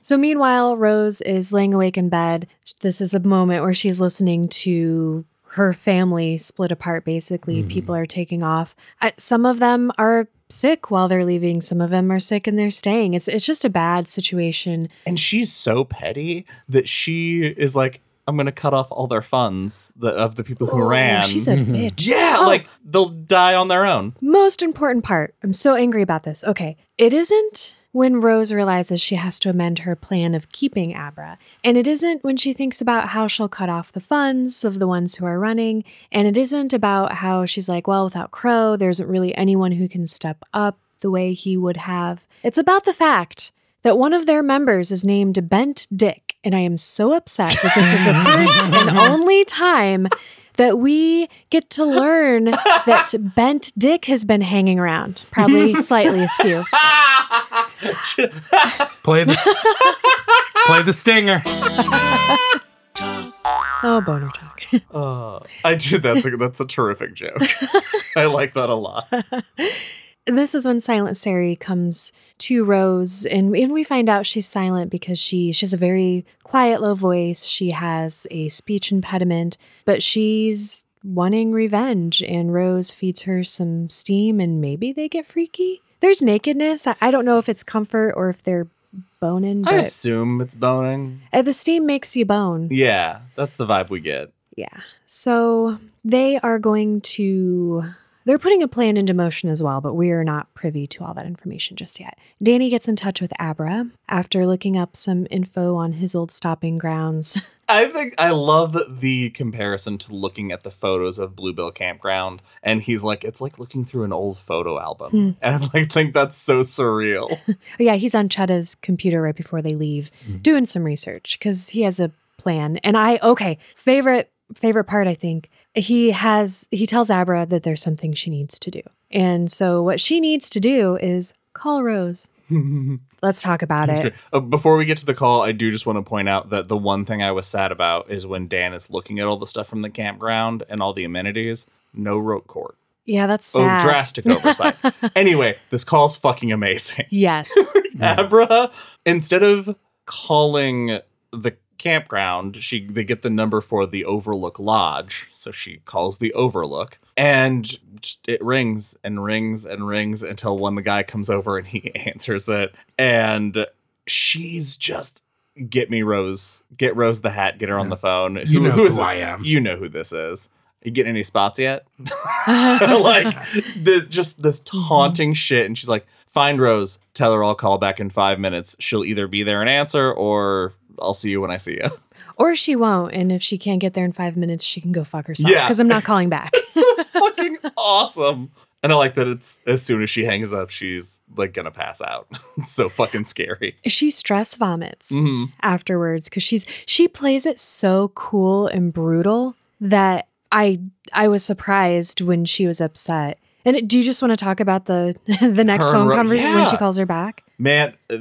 So meanwhile, Rose is laying awake in bed. This is a moment where she's listening to her family split apart. Basically, hmm. people are taking off. I, some of them are sick while they're leaving. Some of them are sick and they're staying. It's it's just a bad situation. And she's so petty that she is like, I'm gonna cut off all their funds the, of the people who Oh, ran. she's a mhm. bitch. yeah, Oh. like they'll die on their own. Most important part. I'm so angry about this. Okay. It isn't when Rose realizes she has to amend her plan of keeping Abra. And it isn't when she thinks about how she'll cut off the funds of the ones who are running. And it isn't about how she's like, well, without Crow, there isn't really anyone who can step up the way he would have. It's about the fact that one of their members is named Bent Dick. And I am so upset that this is the first and only time that we get to learn that Bent Dick has been hanging around, probably slightly askew. Play the play the stinger. Oh, boner talk. Uh, I do. That's a, that's a terrific joke. I like that a lot. This is when Silent Sari comes to Rose, and, and we find out she's silent because she she has a very quiet, low voice. She has a speech impediment, but she's wanting revenge. And Rose feeds her some steam, and maybe they get freaky. There's nakedness. I, I don't know if it's comfort or if they're boning, I assume it's boning. uh, the steam makes you bone. Yeah, that's the vibe we get. Yeah. So they are going to. They're putting a plan into motion as well, but we are not privy to all that information just yet. Danny gets in touch with Abra after looking up some info on his old stopping grounds. I think I love the comparison to looking at the photos of Bluebell Campground, and he's like, it's like looking through an old photo album, hmm. and I like think that's so surreal. But oh, yeah, he's on Chetta's computer right before they leave, mm-hmm. doing some research because he has a plan. And I okay, favorite favorite part I think he has he tells Abra that there's something she needs to do, and so what she needs to do is call Rose. Let's talk about That's it. Uh, before we get to the call, I do just want to point out that the one thing I was sad about is when Dan is looking at all the stuff from the campground and all the amenities, no rope court. Yeah, that's sad. Oh, drastic oversight. anyway, this call's fucking amazing. Yes. Abra, instead of calling the campground, she they get the number for the Overlook Lodge, so she calls the Overlook, and it rings and rings and rings until one the guy comes over and he answers it, and she's just. Get me Rose. Get Rose the hat. Get her on the phone. You know is who this? I am. You know who this is. You getting any spots yet? like this just this mm-hmm. taunting shit and she's like find rose tell her i'll call back in five minutes she'll either be there and answer or i'll see you when i see you or she won't. And if she can't get there in five minutes, she can go fuck herself. Yeah. Because I'm not calling back. so fucking awesome and i like that it's as soon as she hangs up she's like gonna pass out it's so fucking scary she stress vomits Mhm. afterwards because she's she plays it so cool and brutal that I I was surprised when she was upset. And it- do you just want to talk about the the next Her phone Ro- conversation when she calls her back? man uh,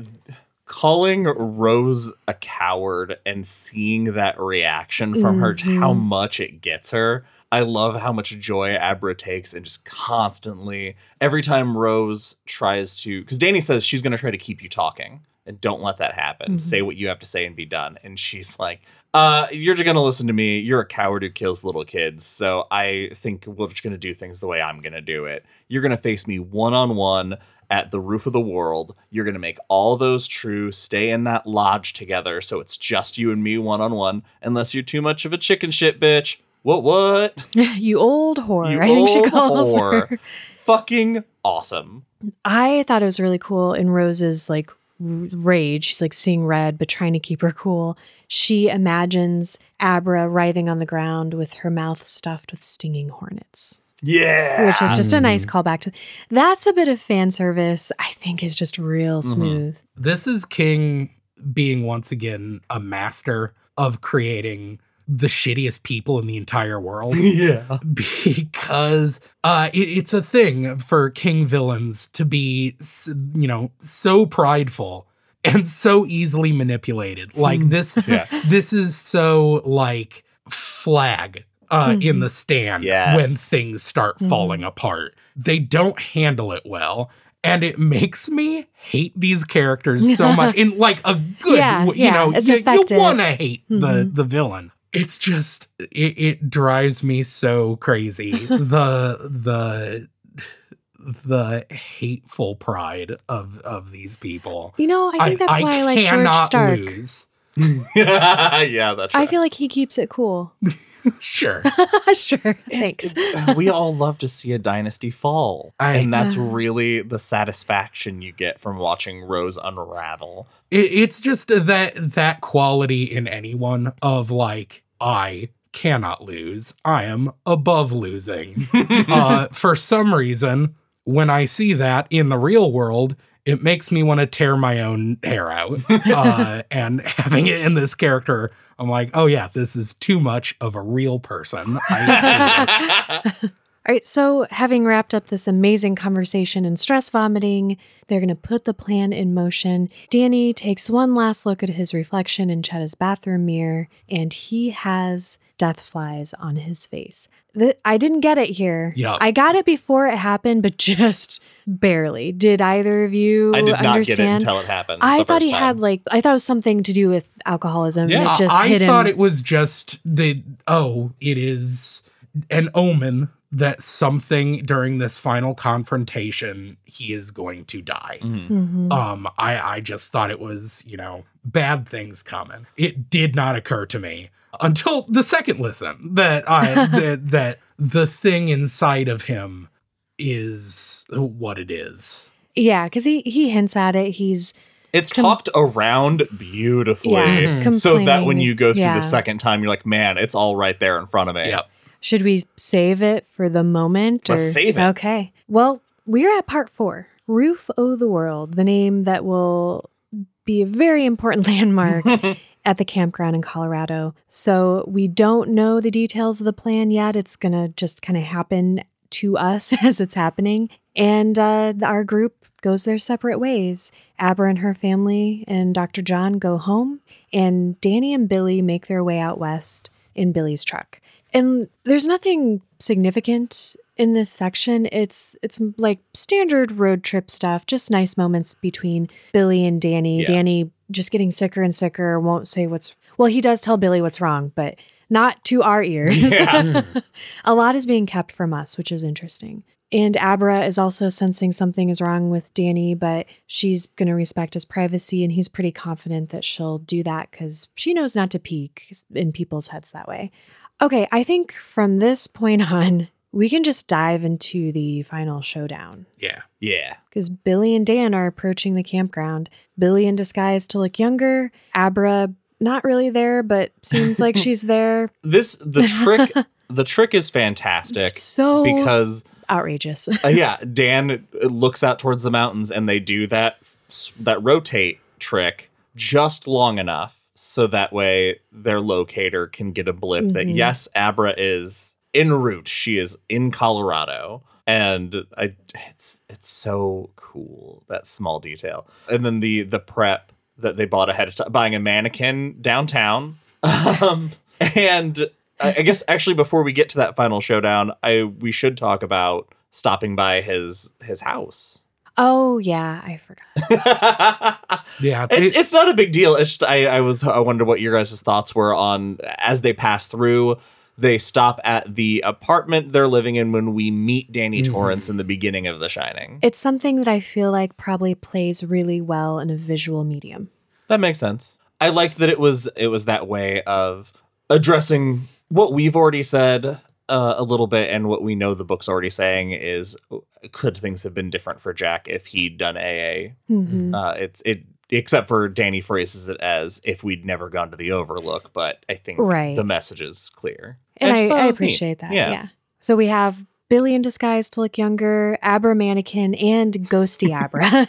calling rose a coward and seeing that reaction from her Mhm. how much it gets her i love how much joy abra takes and just constantly every time rose tries to because danny says she's going to try to keep you talking and don't let that happen Mhm. say what you have to say and be done and she's like Uh, you're just gonna listen to me. You're a coward who kills little kids. So I think we're just gonna do things the way I'm gonna do it. You're gonna face me one on one at the roof of the world. You're gonna make all those true. Stay in that lodge together, so it's just you and me one on one. Unless you're too much of a chicken shit bitch. What? What? you old whore. You I think she calls whore. her. Fucking awesome. I thought it was really cool in Rose's like rage. She's like seeing red, but trying to keep her cool. She imagines Abra writhing on the ground with her mouth stuffed with stinging hornets, Yeah. which is just a nice um, callback to. That's a bit of fan service. I think is just real mm-hmm. smooth. This is King being once again a master of creating the shittiest people in the entire world. yeah. because uh, it, it's a thing for king villains to be, you know, so prideful and so easily manipulated. Like hmm. this, Yeah. this is so like Flagg uh, in the stand Yes. when things start falling apart. They don't handle it well. And it makes me hate these characters so much in like a good, Yeah, w- you yeah, know, it's you, effective. want to hate the Mhm. the villain. It's just it, it drives me so crazy. the the the hateful pride of of these people. You know, I think that's why I like George cannot Stark. lose. yeah, that's. I feel like he keeps it cool. Sure. sure. Thanks. we all love to see a dynasty fall, I- and that's Yeah. really the satisfaction you get from watching Rose unravel. It, it's just that that quality in anyone of like I cannot lose. I am above losing. uh, for some reason, when I see that in the real world, it makes me want to tear my own hair out. Uh, and having it in this character, I'm like, oh yeah, this is too much of a real person. I hate it. All right, so having wrapped up this amazing conversation and stress vomiting, they're going to put the plan in motion. Danny takes one last look at his reflection in Chetta's bathroom mirror, and he has death flies on his face. The, I didn't get it here. Yeah. I got it before it happened, but just barely. Did either of you I did not understand? get it until it happened. I thought he time. had like I thought it was something to do with alcoholism. Yeah, and it just I hit thought him. it was just the oh, it is an omen that something during this final confrontation he is going to die. Mhm. Um, I I just thought it was you know bad things coming. It did not occur to me until the second listen that I that that the thing inside of him is what it is. Yeah, because he he hints at it. He's It's Com- talked around beautifully, yeah, so that when you go through Yeah. the second time, you're like, man, it's all right there in front of me. Yep. Should we save it for the moment? Let's save it. Okay. Well, we're at part four Roof O' the World, the name that will be a very important landmark at the campground in Colorado. So we don't know the details of the plan yet. It's going to just kind of happen to us as it's happening. And uh, our group goes their separate ways. Abra and her family and Dr. John go home, and Danny and Billy make their way out west in Billy's truck. And there's nothing significant in this section. It's it's like standard road trip stuff, just nice moments between Billy and Danny. Yeah. Danny just getting sicker and sicker, won't say what's well, he does tell Billy what's wrong, but not to our ears. Yeah. Hmm. a lot is being kept from us, which is interesting. And Abra is also sensing something is wrong with Danny, but she's going to respect his privacy. And he's pretty confident that she'll do that because she knows not to peek in people's heads that way. Okay, I think from this point on, we can just dive into the final showdown Yeah. yeah. because Billy and Dan are approaching the campground. Billy in disguise to look younger. Abra not really there, but seems like she's there. This the trick. the trick is fantastic So because outrageous. uh, yeah, Dan looks out towards the mountains and they do that that rotate trick just long enough so that way their locator can get a blip that Mhm. yes, Abra is en route. She is in Colorado. And I it's it's so cool that small detail. And then the the prep that they bought ahead of time buying a mannequin downtown. Um and I, I guess actually before we get to that final showdown, I we should talk about stopping by his his house. Oh yeah, I forgot. Yeah, it's it's not a big deal. It's just I I was I wonder what your guys' thoughts were on as they pass through. They stop at the apartment they're living in when we meet Danny Mhm. Torrance in the beginning of The Shining. It's something that I feel like probably plays really well in a visual medium. That makes sense. I liked that it was it was that way of addressing what we've already said uh, a little bit and what we know the book's already saying is could things have been different for Jack if he'd done AA? Mhm. Uh, it's it except for Danny phrases it as if we'd never gone to the Overlook, but I think Right. the message is clear. And just I, I was neat. appreciate that. Yeah. Yeah. So we have Billy in disguise to look younger, Abra mannequin, and Ghosty Abra.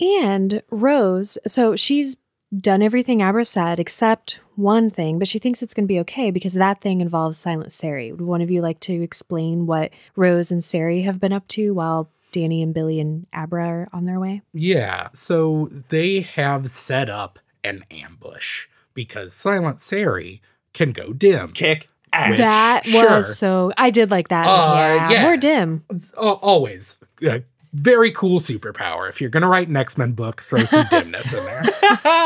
and Rose, so she's done everything Abra said except one thing, but she thinks it's going to be okay because that thing involves Silent Sari. Would one of you like to explain what Rose and Sari have been up to while Danny and Billy and Abra are on their way? Yeah, so they have set up an ambush because Silent Sari can go dim. Kick ass. With- That sure. was so. I did like that. Uh, yeah, yeah. more dim. Al- always a very cool superpower. If you're going to write an X Men book, throw some dimness in there.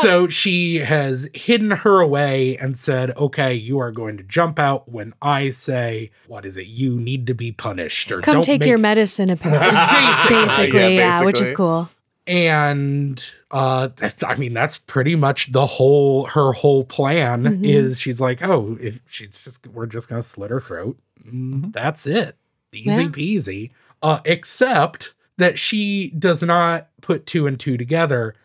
So she has hidden her away and said, okay, you are going to jump out when I say, what is it? You need to be punished or Come don't take make your medicine apparently. Basically. basically, Yeah, yeah, which is cool. And uh that's i mean that's pretty much the whole her whole plan Mhm. is she's like oh if she's just we're just gonna slit her throat. Mm, that's it. Easy Yeah. peasy. Uh except that she does not put two and two together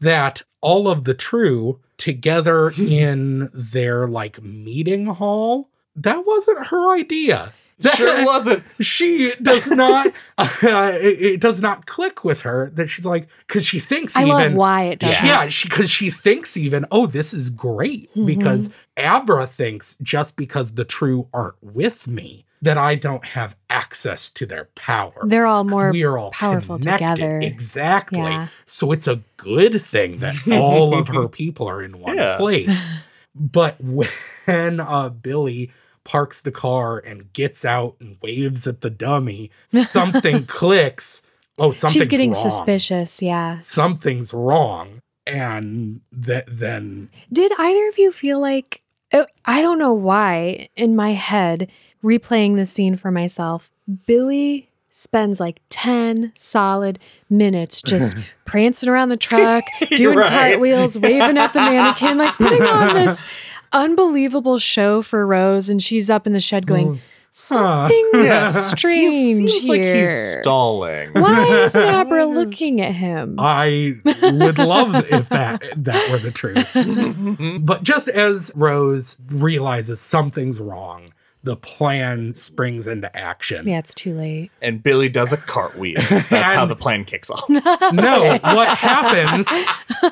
that all of the true together in their like meeting hall that wasn't her idea Sure wasn't. she does not uh, it, it does not click with her that she's like because she thinks I even love why it does. Yeah. that. yeah because she thinks even oh this is great Mhm. because abra thinks just because the true aren't with me that i don't have access to their power They're all more we are all powerful connected. together. exactly Yeah. so it's a good thing that all of her people are in one Yeah. place but when uh, Billy parks the car and gets out and waves at the dummy, something clicks. Oh, something's wrong. She's getting wrong. suspicious. Yeah. Something's wrong, and that then Did either of you feel like uh, I don't know why in my head replaying the scene for myself, Billy spends like 10 solid minutes just prancing around the truck, doing Right. cartwheels, waving at the mannequin, like putting on this unbelievable show for Rose and she's up in the shed going mm. something's Yeah. strange He seems here. like he's stalling. Why isn't Abra What is- looking at him? I would love if that that were the truth. But just as Rose realizes something's wrong, the plan springs into action. yeah, it's too late. and Billy does a cartwheel. That's how the plan kicks off. No, what happens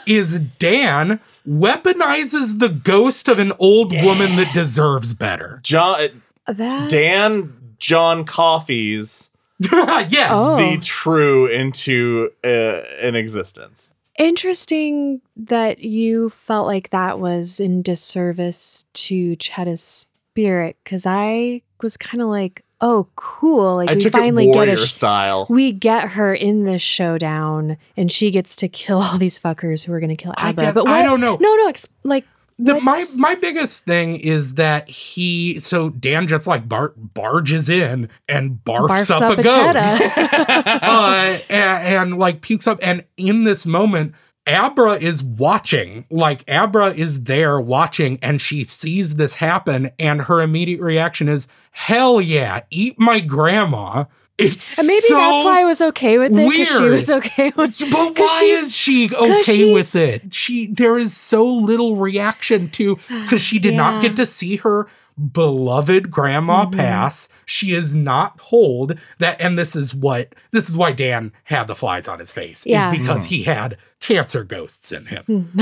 is Dan weaponizes the ghost of an old woman that deserves better. John That Dan John Coffey's yes. Oh. the true into uh, an existence. Interesting that you felt like that was in disservice to Chetta's spirit, because I was kind of like, oh, cool. Like I we finally get a style. we get her in this showdown, and she gets to kill all these fuckers who are going to kill I Abra. get- but I don't know. No, no, ex- like The, my my biggest thing is that he so Dan just like bar- barges in and barfs, barfs up, up a a ghost. Uh, and, and like pukes up. And in this moment, Abra is watching. Like Abra is there watching, and she sees this happen, and her immediate reaction is, "Hell yeah, eat my grandma." It's and maybe so that's why I was okay with it, because she was okay with it. But why is she okay with it? She there is so little reaction to because she did not get to see her beloved grandma Mhm. pass. She is not told that, and this is what this is why Dan had the flies on his face. Yeah. Is because he had cancer ghosts in him.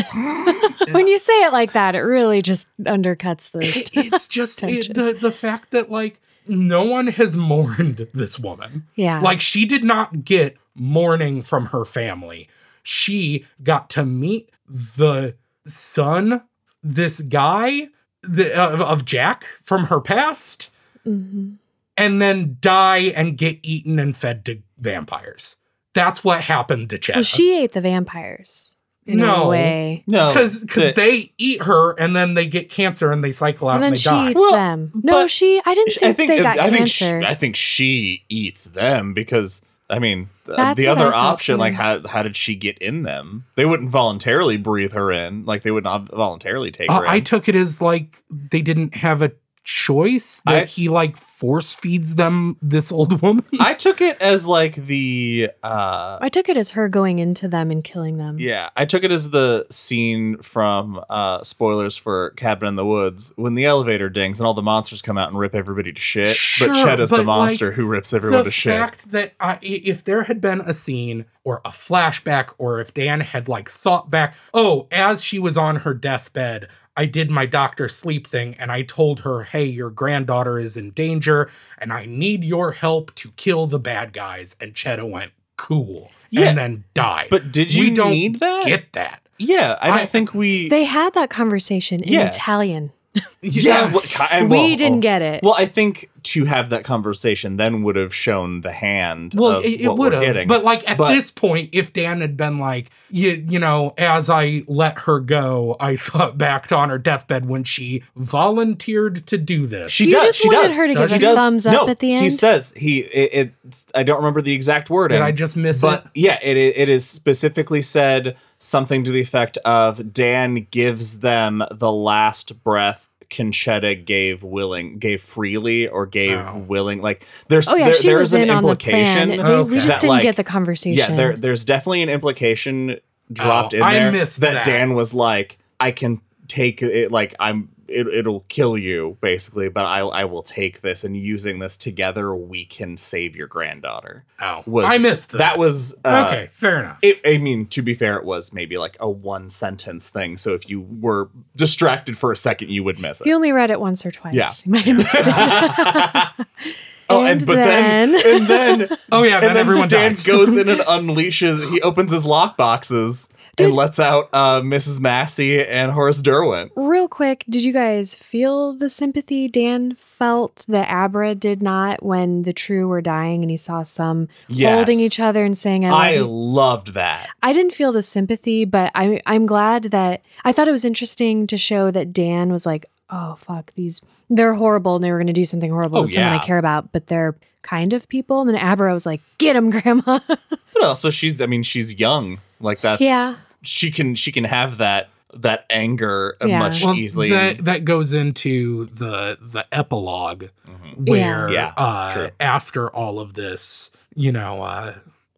when you say it like that, it really just undercuts the. It- it's just it, the the fact that like no one has mourned this woman. yeah. Like she did not get mourning from her family. She got to meet the son, this guy the, of, of Jack from her past, Mhm. and then die and get eaten and fed to vampires. That's what happened to Chet. Well, she ate the vampires in No. way. No, because the- they eat her and then they get cancer and they cycle out And and, then they she die. eats Well, them. No, she. I didn't think, I think they got I think she, cancer. I think she eats them because I mean That's the other option like how how did she get in them? They wouldn't voluntarily breathe her in. Like they would not voluntarily take Uh, her in. I took it as like they didn't have a choice that I- he like force feeds them this old woman. I took it as like the uh I took it as her going into them and killing them. yeah, I took it as the scene from uh spoilers for Cabin in the Woods when the elevator dings and all the monsters come out and rip everybody to shit. Sure, but Chet is the but, like, monster who rips everyone the to shit. The fact that I, i- if there had been a scene or a flashback or if Dan had like thought back, oh, as she was on her deathbed, I did my doctor sleep thing and I told her, hey, your granddaughter is in danger and I need your help to kill the bad guys. And Chetta went, cool. Yeah, and then died. but did we you don't need that? Get that. Yeah, I don't I- think we They had that conversation in Yeah. Italian. Yeah, well, ki- and we didn't oh, get it. Well, I think to have that conversation then would have shown the hand. Well, of it, it would have, but like at But- this point, if Dan had been like, you, you know, as I let her go, I thought back on her deathbed when she volunteered to do this. she You does. just she wanted does. her to give She a thumbs up no, at the end. He says he. It, it's, I don't remember the exact wording. Did I just miss But it? yeah, it it is specifically said something to the effect of Dan gives them the last breath Concetta gave willing gave freely or gave Oh. willing like there's oh yeah, there, she there's was an in on the plan. Okay. We just that, didn't like- get the conversation. yeah there there's definitely an implication dropped Oh, in I there missed that, that. Dan was like I can take it like I'm it, it'll kill you basically but I I will take this and using this together we can save your granddaughter Oh, was I missed that. that was uh, okay, fair enough. it, I mean, to be fair, it was maybe like a one sentence thing. So if you were distracted for a second, you would miss it you only read it once or twice, Yeah. you might have missed it. oh, and, And but then, then- and then, oh yeah, and then, then everyone Dan dies. goes in and unleashes. He opens his lock boxes and Did- lets out uh, Mrs. Massey and Horace Derwent. Real quick, did you guys feel the sympathy Dan felt that Abra did not when the True were dying and he saw some Yes. holding each other and saying, I love I loved that. I didn't feel the sympathy, but I, I'm glad that I thought it was interesting to show that Dan was like, oh, fuck, these, they're horrible and they were going to do something horrible Oh, to someone yeah. I care about, but they're kind of people. And then Abra was like, get him, Grandma. But also, she's. I mean, she's young. Like that's. Yeah. She can. She can have that. That anger Yeah. much Well, easily. that that goes into the the epilogue Mhm. where Yeah, uh, after all of this, you know, uh,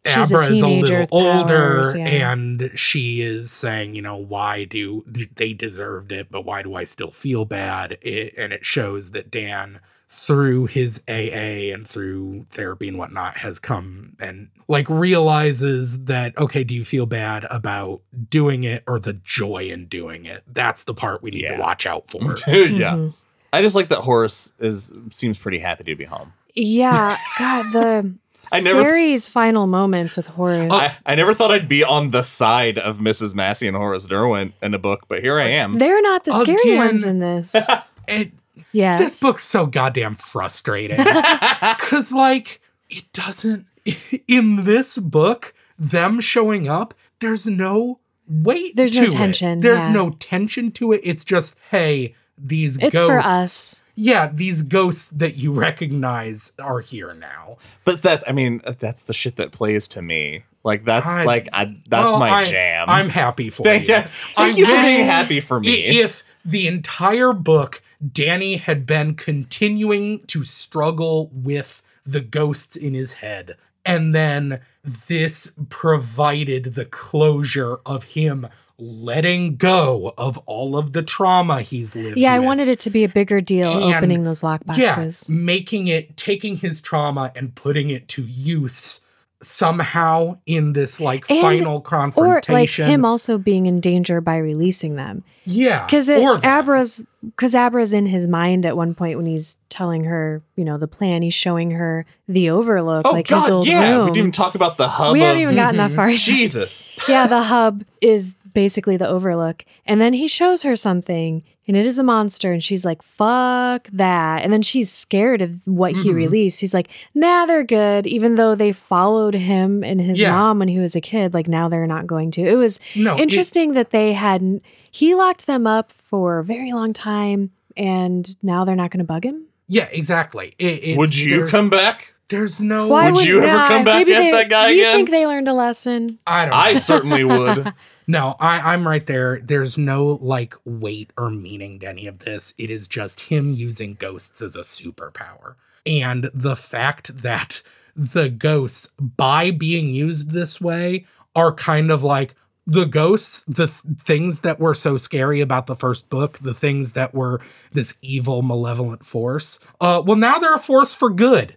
She's a Abra is a little older, powers, yeah. and she is saying, you know, why do they deserved it, but why do I still feel bad? It, and it shows that Dan, through his AA and through therapy and whatnot, has come and like realizes that okay, do you feel bad about doing it or the joy in doing it? That's the part we need Yeah. to watch out for. yeah. Mhm. I just like that Horace is seems pretty happy to be home. Yeah. God, the I never th- series final moments with Horace. I, I never thought I'd be on the side of Mrs. Massey and Horace Derwent in a book, but here I am. They're not the scary Again. ones in this. It, yes. this book's so goddamn frustrating because like it doesn't in this book them showing up there's no weight There's to no it. tension, there's yeah. no tension to it it's just hey these It's ghosts for us. yeah these ghosts that you recognize are here now But that I mean, that's the shit that plays to me. Like that's I- like I, that's Well, my I- jam. i'm happy for thank you you, I thank you for being happy for me. If the entire book, Danny had been continuing to struggle with the ghosts in his head, and then this provided the closure of him letting go of all of the trauma he's lived Yeah, I with. wanted it to be a bigger deal And- opening those lock Yeah, making it, taking his trauma and putting it to use somehow in this like And- final Or confrontation. like him also being in danger by releasing them. yeah, Because. Abra's because Abra's in his mind at one point when he's telling her, you know, the plan. He's showing her the overlook, oh like his old yeah. room. We didn't even talk about the hub. We haven't even gotten that far. Jesus. yeah, the hub is basically the overlook. And then he shows her something and it is a monster. And she's like, fuck that. And then she's scared of what he Mhm. released. He's like, nah, they're good. Even though they followed him and his Yeah. mom when he was a kid, like now they're not going to. It was No, it- interesting that they hadn't, he locked them up for a very long time and now they're not going to bug him. yeah, exactly. It, it's, Would you come back? There's no. Why Would you ever come back maybe at they- that guy do you again? think they learned a lesson? I don't. Know. I certainly would. No, I, I'm right there. There's no like weight or meaning to any of this. It is just him using ghosts as a superpower. And the fact that the ghosts, by being used this way, are kind of like the ghosts, the th- things that were so scary about the first book, the things that were this evil, malevolent force. Uh, well, now they're a force for good.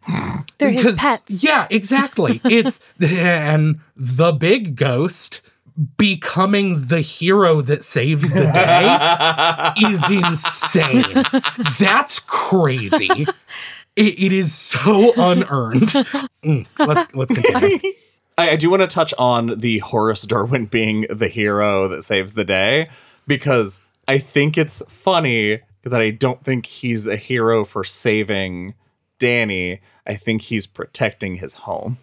They're his pets. Yeah, exactly. it's and the big ghost becoming the hero that saves the day is insane. That's crazy. It, it is so unearned. Mm, let's let's continue. I, I do want to touch on the Horace Derwent being the hero that saves the day because I think it's funny that I don't think he's a hero for saving Danny. I think he's protecting his home.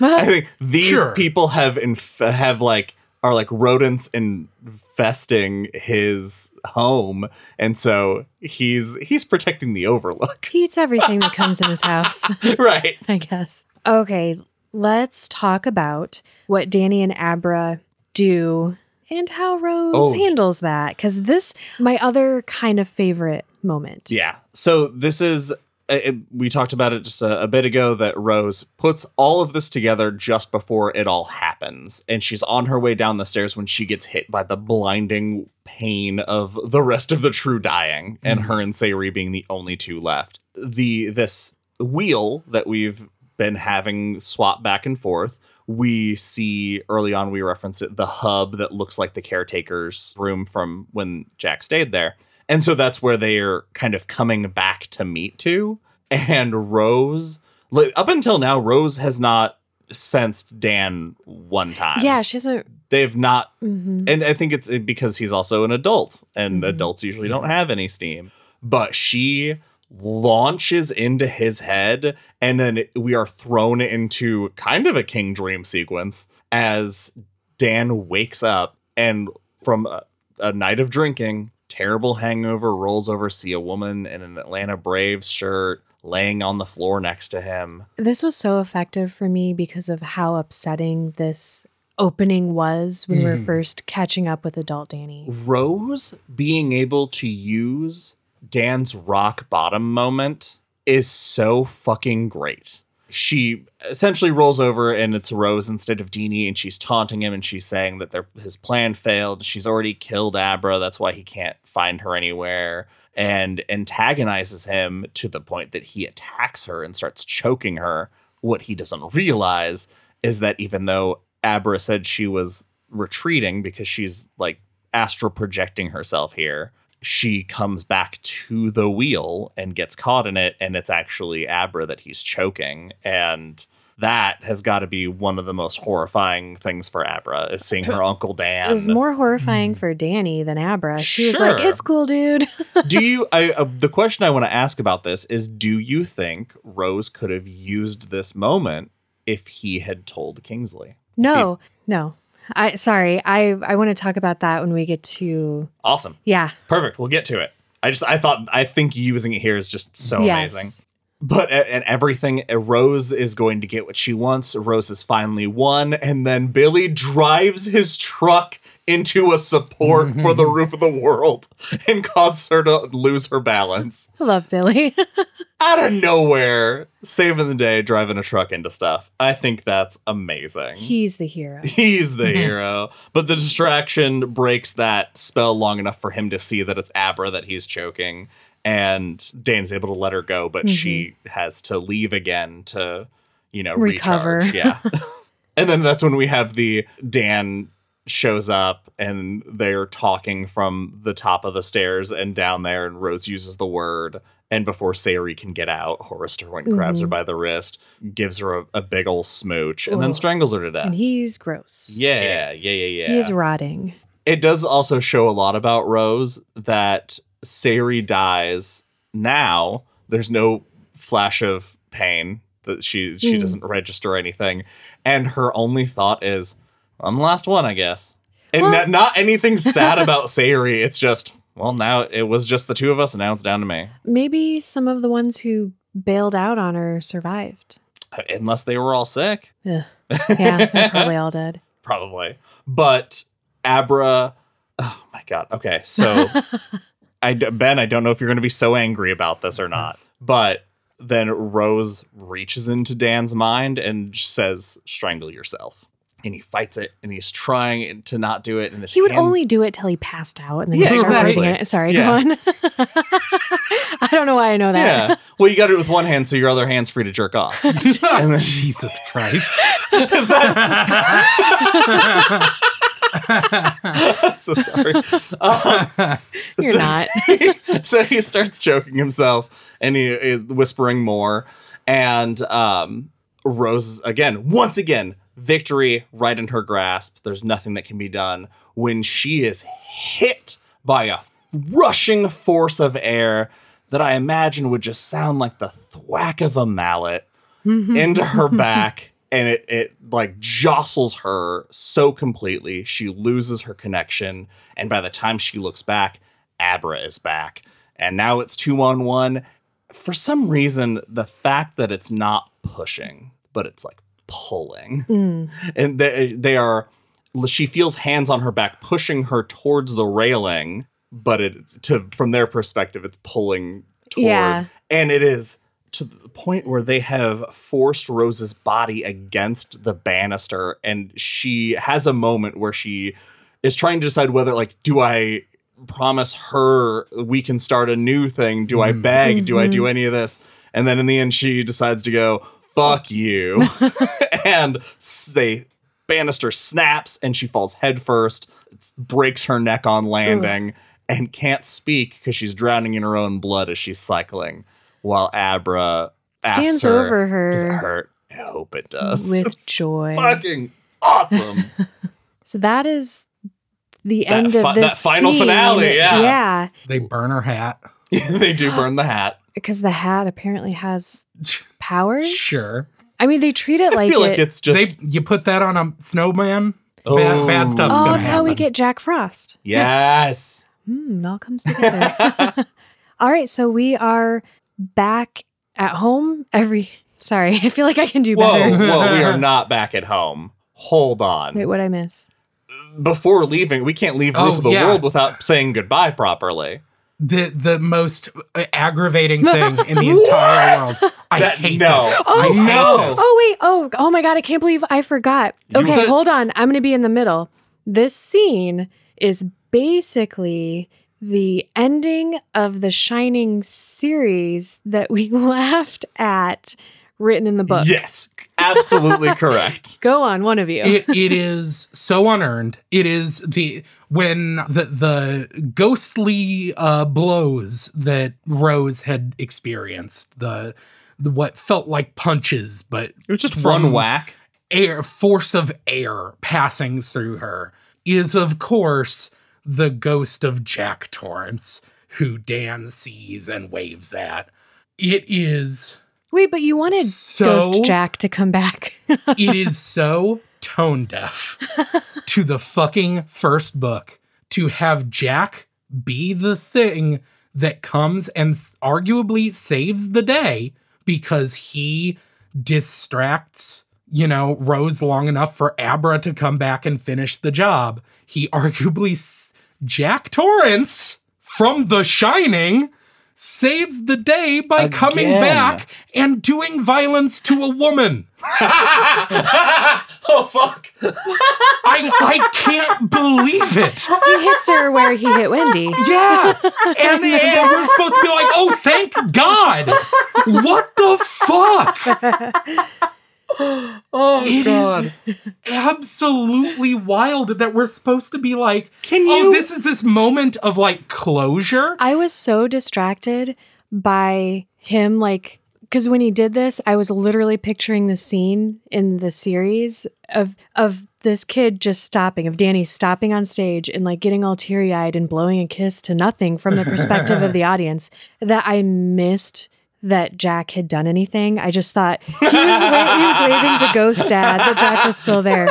I think these Sure. people have inf- have like are like rodents infesting his home, and so he's he's protecting the Overlook, He eats everything that comes in his house. right? I guess. Okay, let's talk about what Danny and Abra do and how Rose Oh. handles that. Because this, my other kind of favorite moment. Yeah. So this is it, we talked about it just a, a bit ago that Rose puts all of this together just before it all happens, and she's on her way down the stairs when she gets hit by the blinding pain of the rest of the true dying, and mm. her and Sayri being the only two left. The this wheel that we've been having swap back and forth. We see early on, we reference it, the hub that looks like the caretaker's room from when Jack stayed there. And so that's where they're kind of coming back to meet to. And Rose, like, up until now, Rose has not sensed Dan one time. Yeah, she hasn't. They've not mhm. and I think it's because he's also an adult, and Mhm. adults usually don't have any steam. But she launches into his head, and then we are thrown into kind of a King Dream sequence as Dan wakes up and from a, a night of drinking, terrible hangover, rolls over, see a woman in an Atlanta Braves shirt laying on the floor next to him. This was so effective for me because of how upsetting this opening was when we were Mhm. first catching up with adult Danny. Rose being able to use Dan's rock bottom moment is so fucking great. She essentially rolls over and it's Rose instead of Deenie, and she's taunting him and she's saying that their his plan failed. She's already killed Abra, that's why he can't find her anywhere, and antagonizes him to the point that he attacks her and starts choking her. What he doesn't realize is that even though Abra said she was retreating because she's like astral projecting herself here, she comes back to the wheel and gets caught in it, and it's actually Abra that he's choking. And that has got to be one of the most horrifying things for Abra is seeing her Uncle Dan. It was more horrifying for Danny than Abra. She was like, "It's cool, dude." do you I uh, the question I want to ask about this is do you think Rose could have used this moment if he had told Kingsley? no, no. I sorry. I I want to talk about that when we get to Awesome. yeah. Perfect. We'll get to it. I just I thought I think using it here is just so Yes. amazing. But and everything uh, Rose is going to get what she wants. Rose has finally won, and then Billy drives his truck into a support for the roof of the world and causes her to lose her balance. I love Billy. Out of nowhere, saving the day, driving a truck into stuff. I think that's amazing. He's the hero. He's the hero. But the distraction breaks that spell long enough for him to see that it's Abra that he's choking. And Dan's able to let her go, but she mm-hmm. has to leave again to, you know, Recover. recharge. Yeah. and then that's when we have the Dan shows up and they're talking from the top of the stairs and down there, and Rose uses the word. And before Sayri can get out, Horace Derwent grabs her mm-hmm. by the wrist, gives her a, a big old smooch, and then strangles her to death. And he's gross. Yeah, yeah, yeah, yeah. He's rotting. It does also show a lot about Rose that Sari dies now, there's no flash of pain that she she hmm. doesn't register anything, and her only thought is, "I'm the last one, I guess." And Well- not, not anything sad about Sari. It's just, well, now it was just the two of us, and now it's down to me. Maybe some of the ones who bailed out on her survived. Uh, unless they were all sick. Ugh. Yeah, probably all dead. probably. But Abra, oh my god. Okay, so I Ben, I don't know if you're going to be so angry about this or not, but then Rose reaches into Dan's mind and says, "Strangle yourself." And he fights it, and he's trying to not do it. And his He would hands- only do it till he passed out, and then Yeah, he started exactly. breathing it. Sorry, Yeah. go on. I don't know why I know that. Yeah. Well, you got it with one hand, so your other hand's free to jerk off. And then- Jesus Christ. Is that- so sorry. Um, You're so- not. so he starts choking himself and he is whispering more. And um, Rose, again, once again, victory right in her grasp. There's nothing that can be done when she is hit by a rushing force of air that I imagine would just sound like the thwack of a mallet into her back. And it, it like jostles her so completely. She loses her connection. And by the time she looks back, Abra is back. And now it's two on one. For some reason, the fact that it's not pushing, but it's like pulling, mm. and they, they are, she feels hands on her back pushing her towards the railing, but it, to, from their perspective, it's pulling towards. Yeah. And it is to the point where they have forced Rose's body against the banister, and she has a moment where she is trying to decide whether, like, do I promise her we can start a new thing? Do I mm-hmm. beg? Do I do mm-hmm. any of this? And then in the end, she decides to go, fuck you. and s- they banister snaps and she falls headfirst, breaks her neck on landing, and can't speak because she's drowning in her own blood as she's cycling. While Abra Stands her, over her Does it hurt? I hope it does. with joy. fucking awesome. So that is the That end fi- of this that final scene. finale, yeah. yeah, They burn her hat. they do burn the hat. because the hat apparently has powers. Sure. I mean, they treat it I like feel it. like it's just they you put that on a snowman. Oh. Bad, bad stuff's oh, gonna how we get Jack Frost. yes. Hmm, it all comes together. all right, so we are back at home. Every sorry, I feel like I can do Whoa, better. whoa, we are not back at home. Hold on. Wait, what I miss? Before leaving, we can't leave Oh, Roof of the yeah. World without saying goodbye properly. the the most uh, aggravating thing in the entire world. I That- hate no. this. Oh, I hate no. Oh wait, oh, oh my god, I can't believe I forgot. Okay, But- hold on. I'm going to be in the middle. This scene is basically the ending of the Shining series that we laughed at written in the book. Yes, absolutely correct. Go on, one of you. it, it is so unearned. It is the when the the ghostly uh, blows that Rose had experienced the, the what felt like punches, but It was just one whack. air force of air passing through her is of course the ghost of Jack Torrance, who Dan sees and waves at. It is Wait, but you wanted So- Ghost Jack to come back. it is so tone deaf to the fucking first book to have Jack be the thing that comes and arguably saves the day because he distracts, you know, Rose long enough for Abra to come back and finish the job. He arguably s- Jack Torrance from The Shining saves the day by coming back and doing violence to a woman. oh fuck! I I can't believe it. he hits her where he hit Wendy. Yeah. And, and we're supposed to be like, oh, thank God. What the fuck? Oh It is absolutely wild that we're supposed to be like, Can oh, you- this is this moment of like closure. I was so distracted by him, like, because when he did this, I was literally picturing the scene in the series of of this kid just stopping, of Danny stopping on stage and like getting all teary eyed and blowing a kiss to nothing from the perspective of the audience that I missed that Jack had done anything. I just thought he was, wa- he was waving to Ghost Dad that Jack was still there.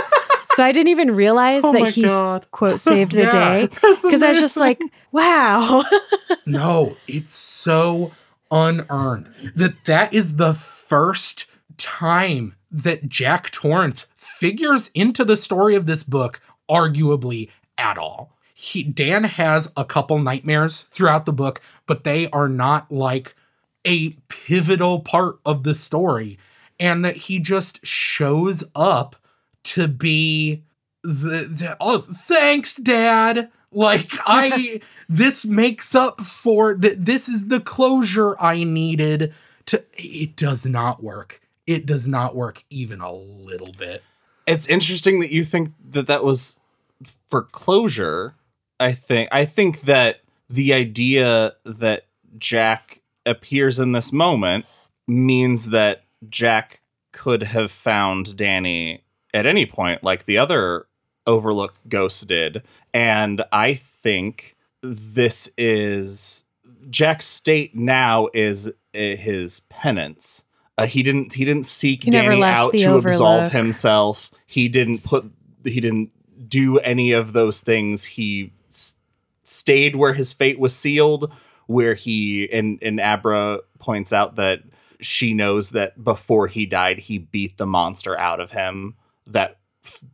So I didn't even realize Oh that he God. quote saved the Yeah. day because I was just like, wow. No, it's so unearned that that is the first time that Jack Torrance figures into the story of this book, arguably at all. He, Dan has a couple nightmares throughout the book, but they are not like a pivotal part of the story. And that he just shows up to be the, the oh thanks dad like i this makes up for that this is the closure i needed to it does not work it does not work even a little bit It's interesting that you think that that was for closure. I think I think that the idea that Jack appears in this moment means that Jack could have found Danny at any point like the other Overlook ghosts did. And I think this is Jack's state now is uh, his penance. Uh, he didn't he didn't seek He Danny out to absolve himself. He didn't put he didn't do any of those things. He s- stayed where his fate was sealed. Where he and and Abra points out that she knows that before he died, he beat the monster out of him. That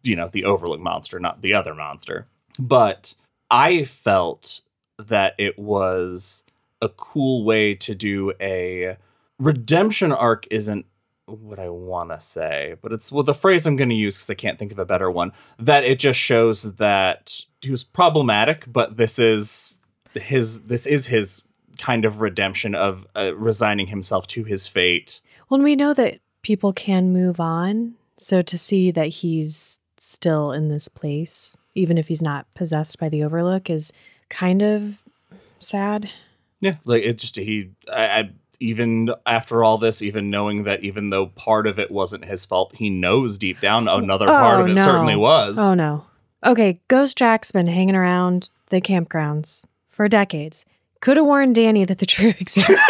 you know the Overlook monster, not the other monster. But I felt that it was a cool way to do a redemption arc. Isn't what I want to say, but it's well the phrase I'm going to use because I can't think of a better one. That it just shows that he was problematic, but this is his this is his kind of redemption of uh, resigning himself to his fate. Well, we know that people can move on. So to see that he's still in this place, even if he's not possessed by the Overlook, is kind of sad. Yeah, like it just he I, I even after all this, even knowing that even though part of it wasn't his fault, he knows deep down another part Oh, of it no. certainly was. Oh no. Okay, Ghost Jack's been hanging around the campgrounds for decades. Could have warned Danny that the true exists.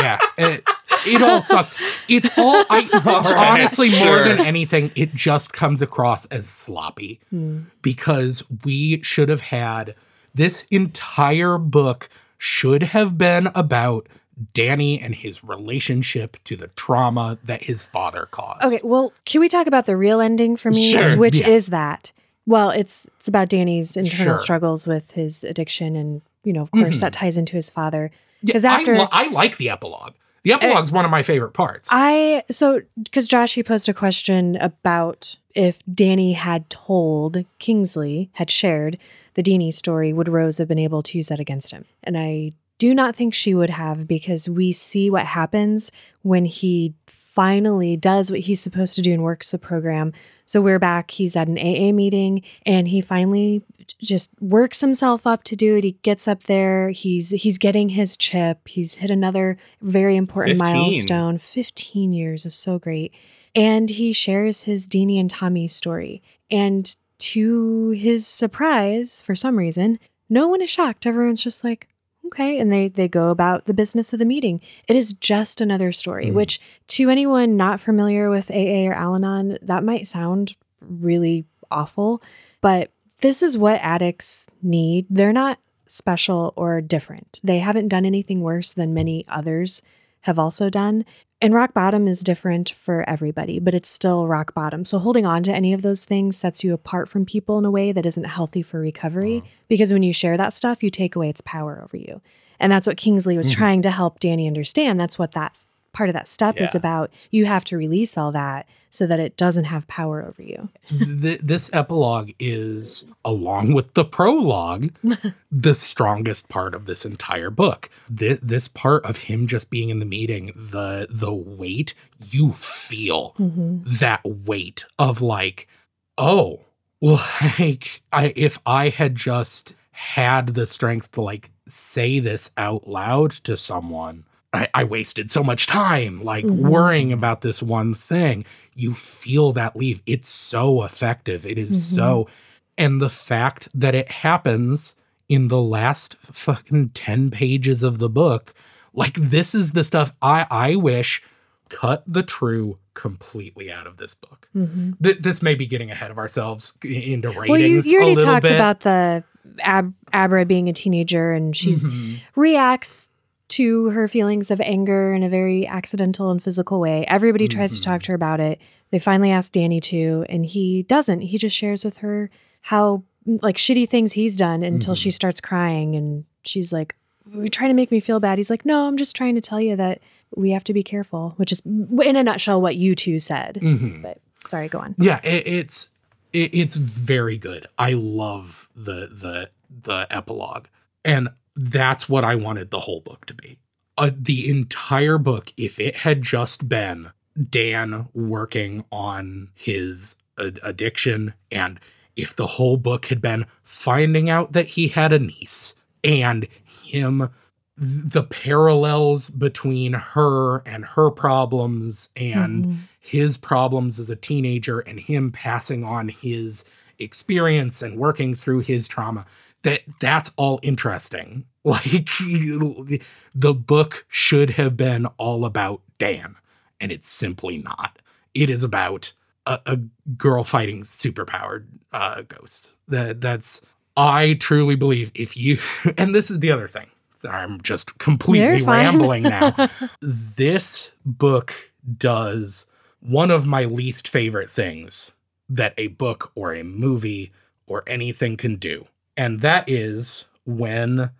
yeah it, it all sucks it's all i All right, honestly more sure. than anything it just comes across as sloppy Hmm. because we should have had this entire book should have been about Danny and his relationship to the trauma that his father caused. Okay, well, can we talk about the real ending for me? Sure, Which yeah. is that? Well, it's it's about Danny's internal Sure. struggles with his addiction, and you know, of course, Mhm. that ties into his father. Yeah, Because after I, I like the epilogue. The epilogue's one of my favorite parts. I so because Josh he posed a question about if Danny had told Kingsley had shared the Deenie story, would Rose have been able to use that against him? And I do not think she would have because we see what happens when he finally does what he's supposed to do and works the program. So we're back. He's at an AA meeting and he finally just works himself up to do it. He gets up there. He's he's getting his chip. He's hit another very important 15. milestone. 15 years is so great. And he shares his Deenie and Tommy story. And to his surprise, for some reason, no one is shocked. Everyone's just like, okay. And they they go about the business of the meeting. It is just another story, Mhm. which to anyone not familiar with AA or Al Anon, that might sound really awful. But this is what addicts need. They're not special or different. They haven't done anything worse than many others have also done. And rock bottom is different for everybody, but it's still rock bottom. So holding on to any of those things sets you apart from people in a way that isn't healthy for recovery because when you share that stuff, you take away its power over you. And that's what Kingsley was Mhm. trying to help Danny understand. That's what that's part of that step is about. You have to release all that so that it doesn't have power over you. Th- this epilogue is, along with the prologue, the strongest part of this entire book. Th- this part of him just being in the meeting, the the weight you feel Mhm. that weight of like, oh, like I if I had just had the strength to like say this out loud to someone, I, I wasted so much time like Mhm. worrying about this one thing. You feel that leave. It's so effective. It is Mhm. so. And the fact that it happens in the last fucking 10 pages of the book, like this is the stuff I, I wish cut the true completely out of this book. Mhm. Th- this may be getting ahead of ourselves into ratings. Well, you, you a already little talked bit. about the Ab- Abra being a teenager and she's Mhm. reacts to her feelings of anger in a very accidental and physical way. Everybody tries to talk to her about it. They finally ask Danny to, and he doesn't. He just shares with her how like shitty things he's done until she starts crying and she's like, You're trying to make me feel bad. He's like, No, I'm just trying to tell you that we have to be careful, which is in a nutshell what you two said. Mhm. But sorry, go on. Yeah, it, it's it, it's very good. I love the the the epilogue, and that's what I wanted the whole book to be. Uh, the entire book, if it had just been Dan working on his ad- addiction, and if the whole book had been finding out that he had a niece and him the parallels between her and her problems and Mhm. his problems as a teenager and him passing on his experience and working through his trauma that that's all interesting. Like the book should have been all about dan and it's simply not. It is about a, a girl fighting superpowered uh, ghosts. That that's i truly believe if you and this is the other thing. I'm just completely rambling now. This book does one of my least favorite things that a book or a movie or anything can do. And that is when,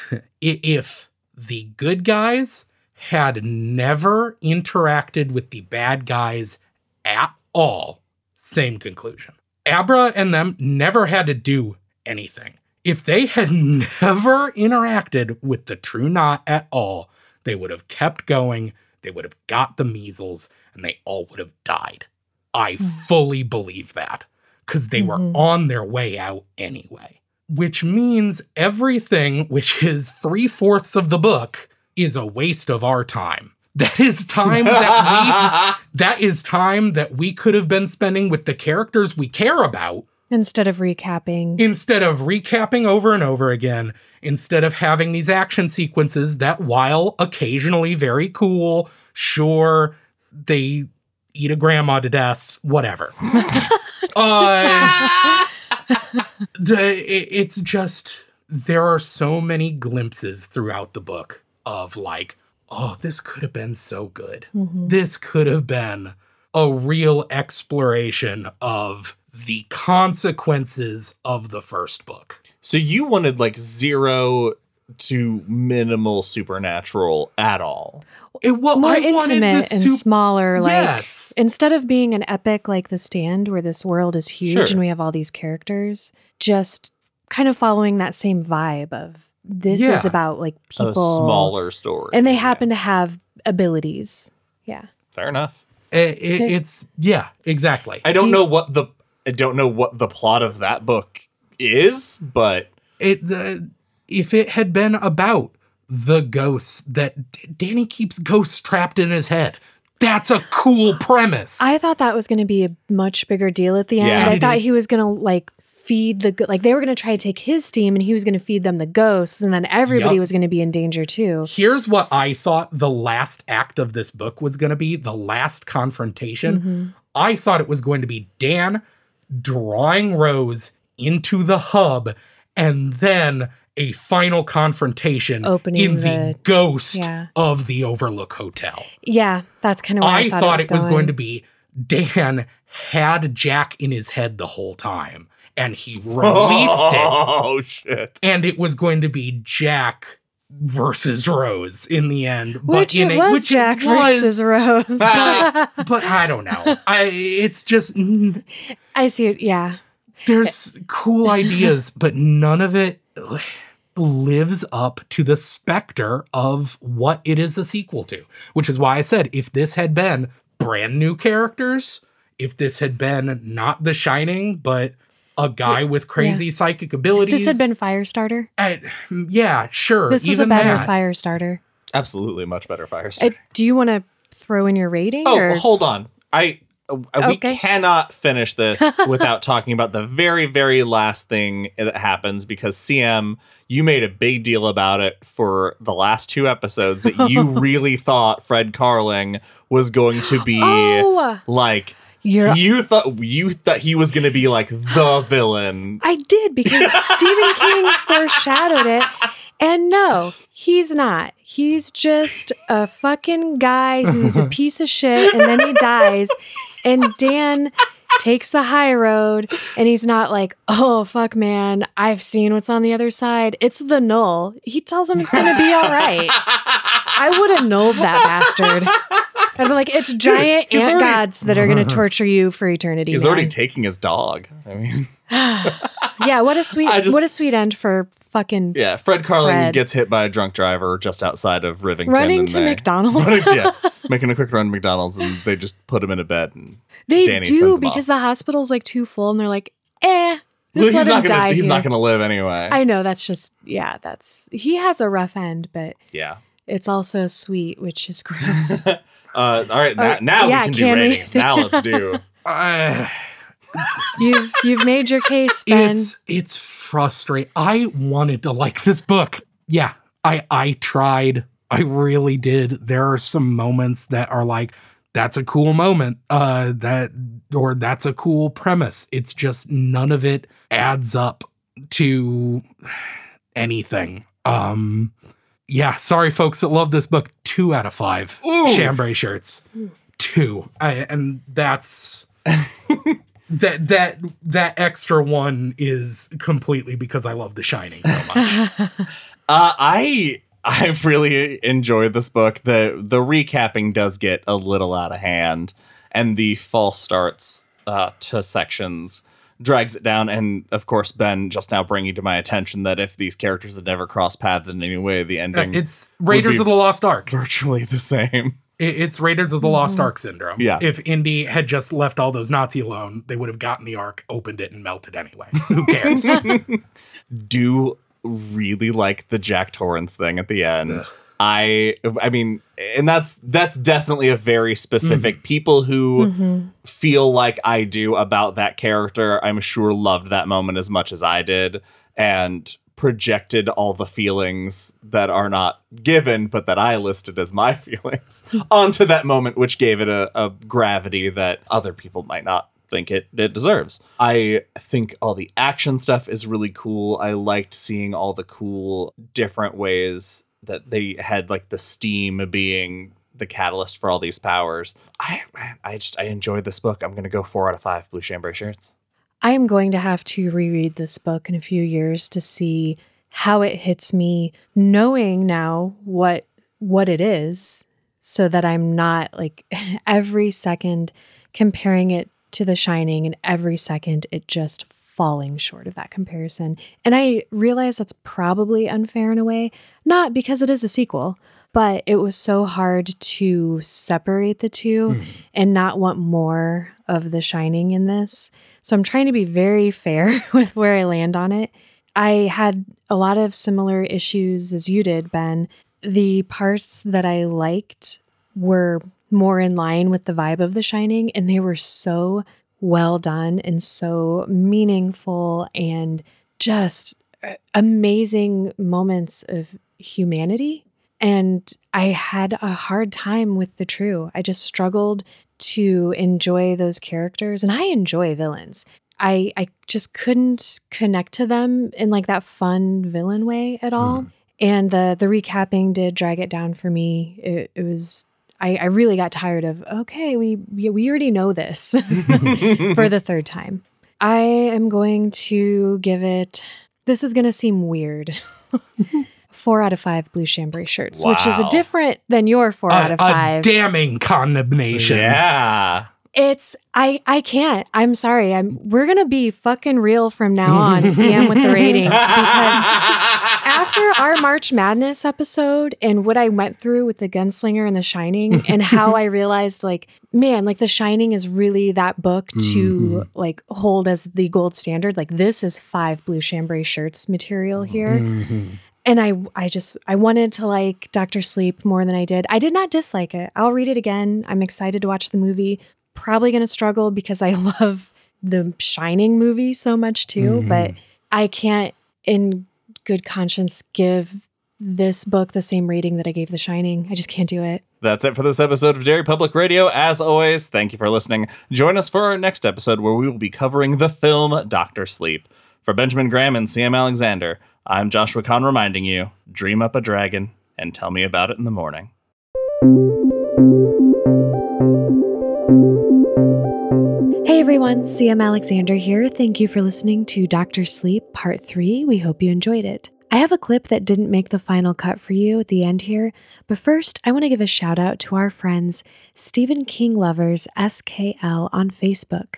if the good guys had never interacted with the bad guys at all, same conclusion. Abra and them never had to do anything. If they had never interacted with the True Knot at all, they would have kept going, they would have got the measles, and they all would have died. I fully believe that because they were Mhm. on their way out anyway. Which means everything, which is three fourths of the book, is a waste of our time. That is time that we that is time that we could have been spending with the characters we care about Instead of recapping. instead of recapping over and over again, instead of having these action sequences that, while occasionally very cool, sure, they eat a grandma to death, whatever. uh, the, it- it's just, there are so many glimpses throughout the book of like, oh, this could have been so good Mhm. this could have been a real exploration of the consequences of the first book. So you wanted like zero to minimal supernatural at all. It well, More I wanted intimate the and sup- smaller, like Yes. instead of being an epic like The Stand, where this world is huge Sure. and we have all these characters, just kind of following that same vibe of this is about like people A smaller story. and they Yeah. happen to have abilities. Yeah. Fair enough. It- it- it's yeah, exactly. I don't Do you- know what the I don't know what the plot of that book is, but It the if it had been about the ghosts that D- Danny keeps ghosts trapped in his head, that's a cool premise. I thought that was going to be a much bigger deal at the end. Yeah. I I thought he was going to like feed the like they were going to try to take his steam and he was going to feed them the ghosts and then everybody Yup. was going to be in danger too. Here's what I thought the last act of this book was going to be the last confrontation. Mm-hmm. I thought it was going to be Dan drawing Rose into the hub and then a final confrontation Opening in the, the- ghost yeah. of the Overlook Hotel. Yeah, that's kind of where I, I, thought, thought, it was, it was going to be Dan had Jack in his head the whole time and he released it Oh shit. and it was going to be Jack versus Rose in the end. Which in it a- which Jack was, versus Rose. but, but I don't know. I it's just mm, I see it. Yeah. there's cool ideas, but none of it lives up to the specter of what it is a sequel to. Which is why I said if this had been brand new characters, if this had been not The Shining, but a guy with crazy psychic abilities. This had been Firestarter. I- yeah, sure. This was a better that. Firestarter. Absolutely, much better fire Uh, starter. do you want to throw in your rating? oh, or? hold on. I uh, we Okay. cannot finish this without talking about the very, very last thing that happens because CM, you made a big deal about it for the last two episodes that you really thought Fred Carling was going to be Oh, like you're. you thought you thought he was going to be like the villain. I did because Stephen King foreshadowed it. And no, he's not. He's just a fucking guy who's a piece of shit and then he dies. And Dan takes the high road and he's not like, oh, fuck, man, I've seen what's on the other side. It's the null. He tells him it's going to be all right. I would have nulled that bastard. I'd be like, it's giant he's ant already- gods that are going to torture you for eternity. He's man. already taking his dog. I mean, yeah, what a sweet, just- what a sweet end for fucking yeah, Fred Carling Fred. gets hit by a drunk driver just outside of Rivington. running to they- McDonald's. yeah, making a quick run to McDonald's, and they just put him in a bed. And they Danny do because the hospital's like too full, and they're like, eh, just Well, let he's him not gonna. die. he's here. not gonna live anyway. I know that's just yeah, that's he has a rough end, but yeah. it's also sweet, which is gross. Uh, all right, now, Uh, now yeah, we can do can we? ratings. now let's do. Uh, you've you've made your case, Ben. it's it's frustrating. I wanted to like this book. Yeah, I I tried. I really did. There are some moments that are like that's a cool moment. Uh that or that's a cool premise. It's just none of it adds up to anything. Um yeah, sorry folks that love this book. 2 out of 5 Oof. chambray shirts. 2. I, and that's that that that extra one is completely because I love The Shining so much. Uh, I I really enjoyed this book. the The recapping does get a little out of hand, and the false starts uh, to sections drags it down. And of course, Ben just now bringing to my attention that if these characters had never crossed paths in any way, the ending it's Raiders be- of the Lost Ark. virtually the same. It- It's Raiders of the Lost Ark syndrome. Yeah. If Indy had just left all those Nazi alone, they would have gotten the Ark, opened it, and melted anyway. Who cares? do really like the Jack Torrance thing at the end. Ugh. I I mean, and that's that's definitely a very specific people who Mhm. feel like I do about that character. I'm sure loved that moment as much as I did and projected all the feelings that are not given but that I listed as my feelings onto that moment which gave it a, a gravity that other people might not think it, it deserves. I think all the action stuff is really cool. I liked seeing all the cool different ways that they had like the steam being the catalyst for all these powers. I I just I enjoyed this book. I'm gonna go four out of five blue chambray shirts. I am going to have to reread this book in a few years to see how it hits me, knowing now what what it is, so that I'm not like every second comparing it to The Shining, and every second it just falling short of that comparison. And I realize that's probably unfair in a way, not because it is a sequel, but it was so hard to separate the two and not want more of The Shining in this. So I'm trying to be very fair with where I land on it. I had a lot of similar issues as you did, Ben. The parts that I liked were more in line with the vibe of The Shining, and they were so well done and so meaningful and just uh, amazing moments of humanity. And I had a hard time with the true. I just struggled to enjoy those characters, and I enjoy villains. I I just couldn't connect to them in like that fun villain way at all. Mm. And the the recapping did drag it down for me. It, it was I, I really got tired of okay we we we already know this for the third time. I am going to give it. This is going to seem weird. four out of five blue chambray shirts, which is a different than your four out a, of a five. damning condemnation. Yeah. It's I I can't. I'm sorry. I'm we're gonna be fucking real from now on, CM with the ratings. Because after our March Madness episode and what I went through with the gunslinger and the shining and how I realized like, man, like the shining is really that book to like hold as the gold standard. Like this is five blue chambray shirts material here. Mhm. And I I just I wanted to like Doctor Sleep more than I did. I did not dislike it. I'll read it again. I'm excited to watch the movie. Probably going to struggle because I love the Shining movie so much too, Mhm. but I can't in good conscience give this book the same rating that I gave The Shining. I just can't do it. That's it for this episode of Derry Public Radio. As always, thank you for listening. Join us for our next episode where we will be covering the film Doctor Sleep. For Benjamin Graham and CM Alexander, I'm Joshua Kahn reminding you dream up a dragon and tell me about it in the morning. Hey everyone, CM Alexander here. Thank you for listening to Doctor Sleep Part 3. We hope you enjoyed it. I have a clip that didn't make the final cut for you at the end here, but first I want to give a shout out to our friends Stephen King Lovers SKL on Facebook.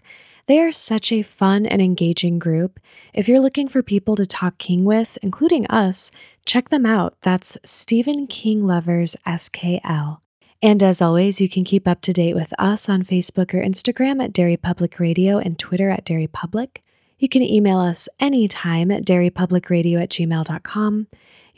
They are such a fun and engaging group. If you're looking for people to talk King with, including us, check them out. That's Stephen King Lovers SKL. And as always, you can keep up to date with us on Facebook or Instagram at Derry Public Radio and Twitter at Derry Public. You can email us anytime at derrypublicradio at gmail.com.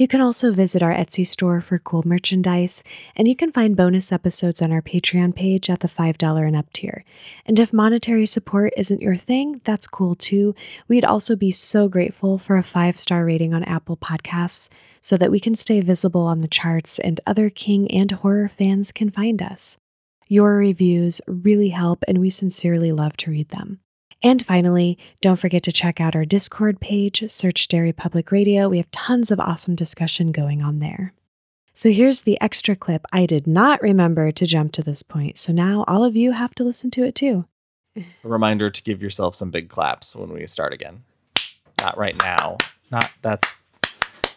You can also visit our Etsy store for cool merchandise, and you can find bonus episodes on our Patreon page at the $5 and up tier. And if monetary support isn't your thing, that's cool too. We'd also be so grateful for a five star rating on Apple Podcasts so that we can stay visible on the charts and other King and horror fans can find us. Your reviews really help, and we sincerely love to read them. And finally, don't forget to check out our Discord page, search Derry Public Radio. We have tons of awesome discussion going on there. So here's the extra clip. I did not remember to jump to this point, so now all of you have to listen to it too. A reminder to give yourself some big claps when we start again. Not right now. Not that's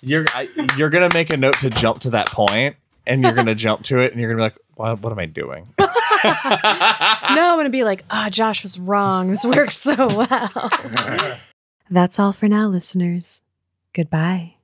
you're I, you're gonna make a note to jump to that point, and you're gonna jump to it, and you're gonna be like, "What? What am I doing?" no, I'm going to be like, oh, Josh was wrong. This works so well. That's all for now, listeners. Goodbye.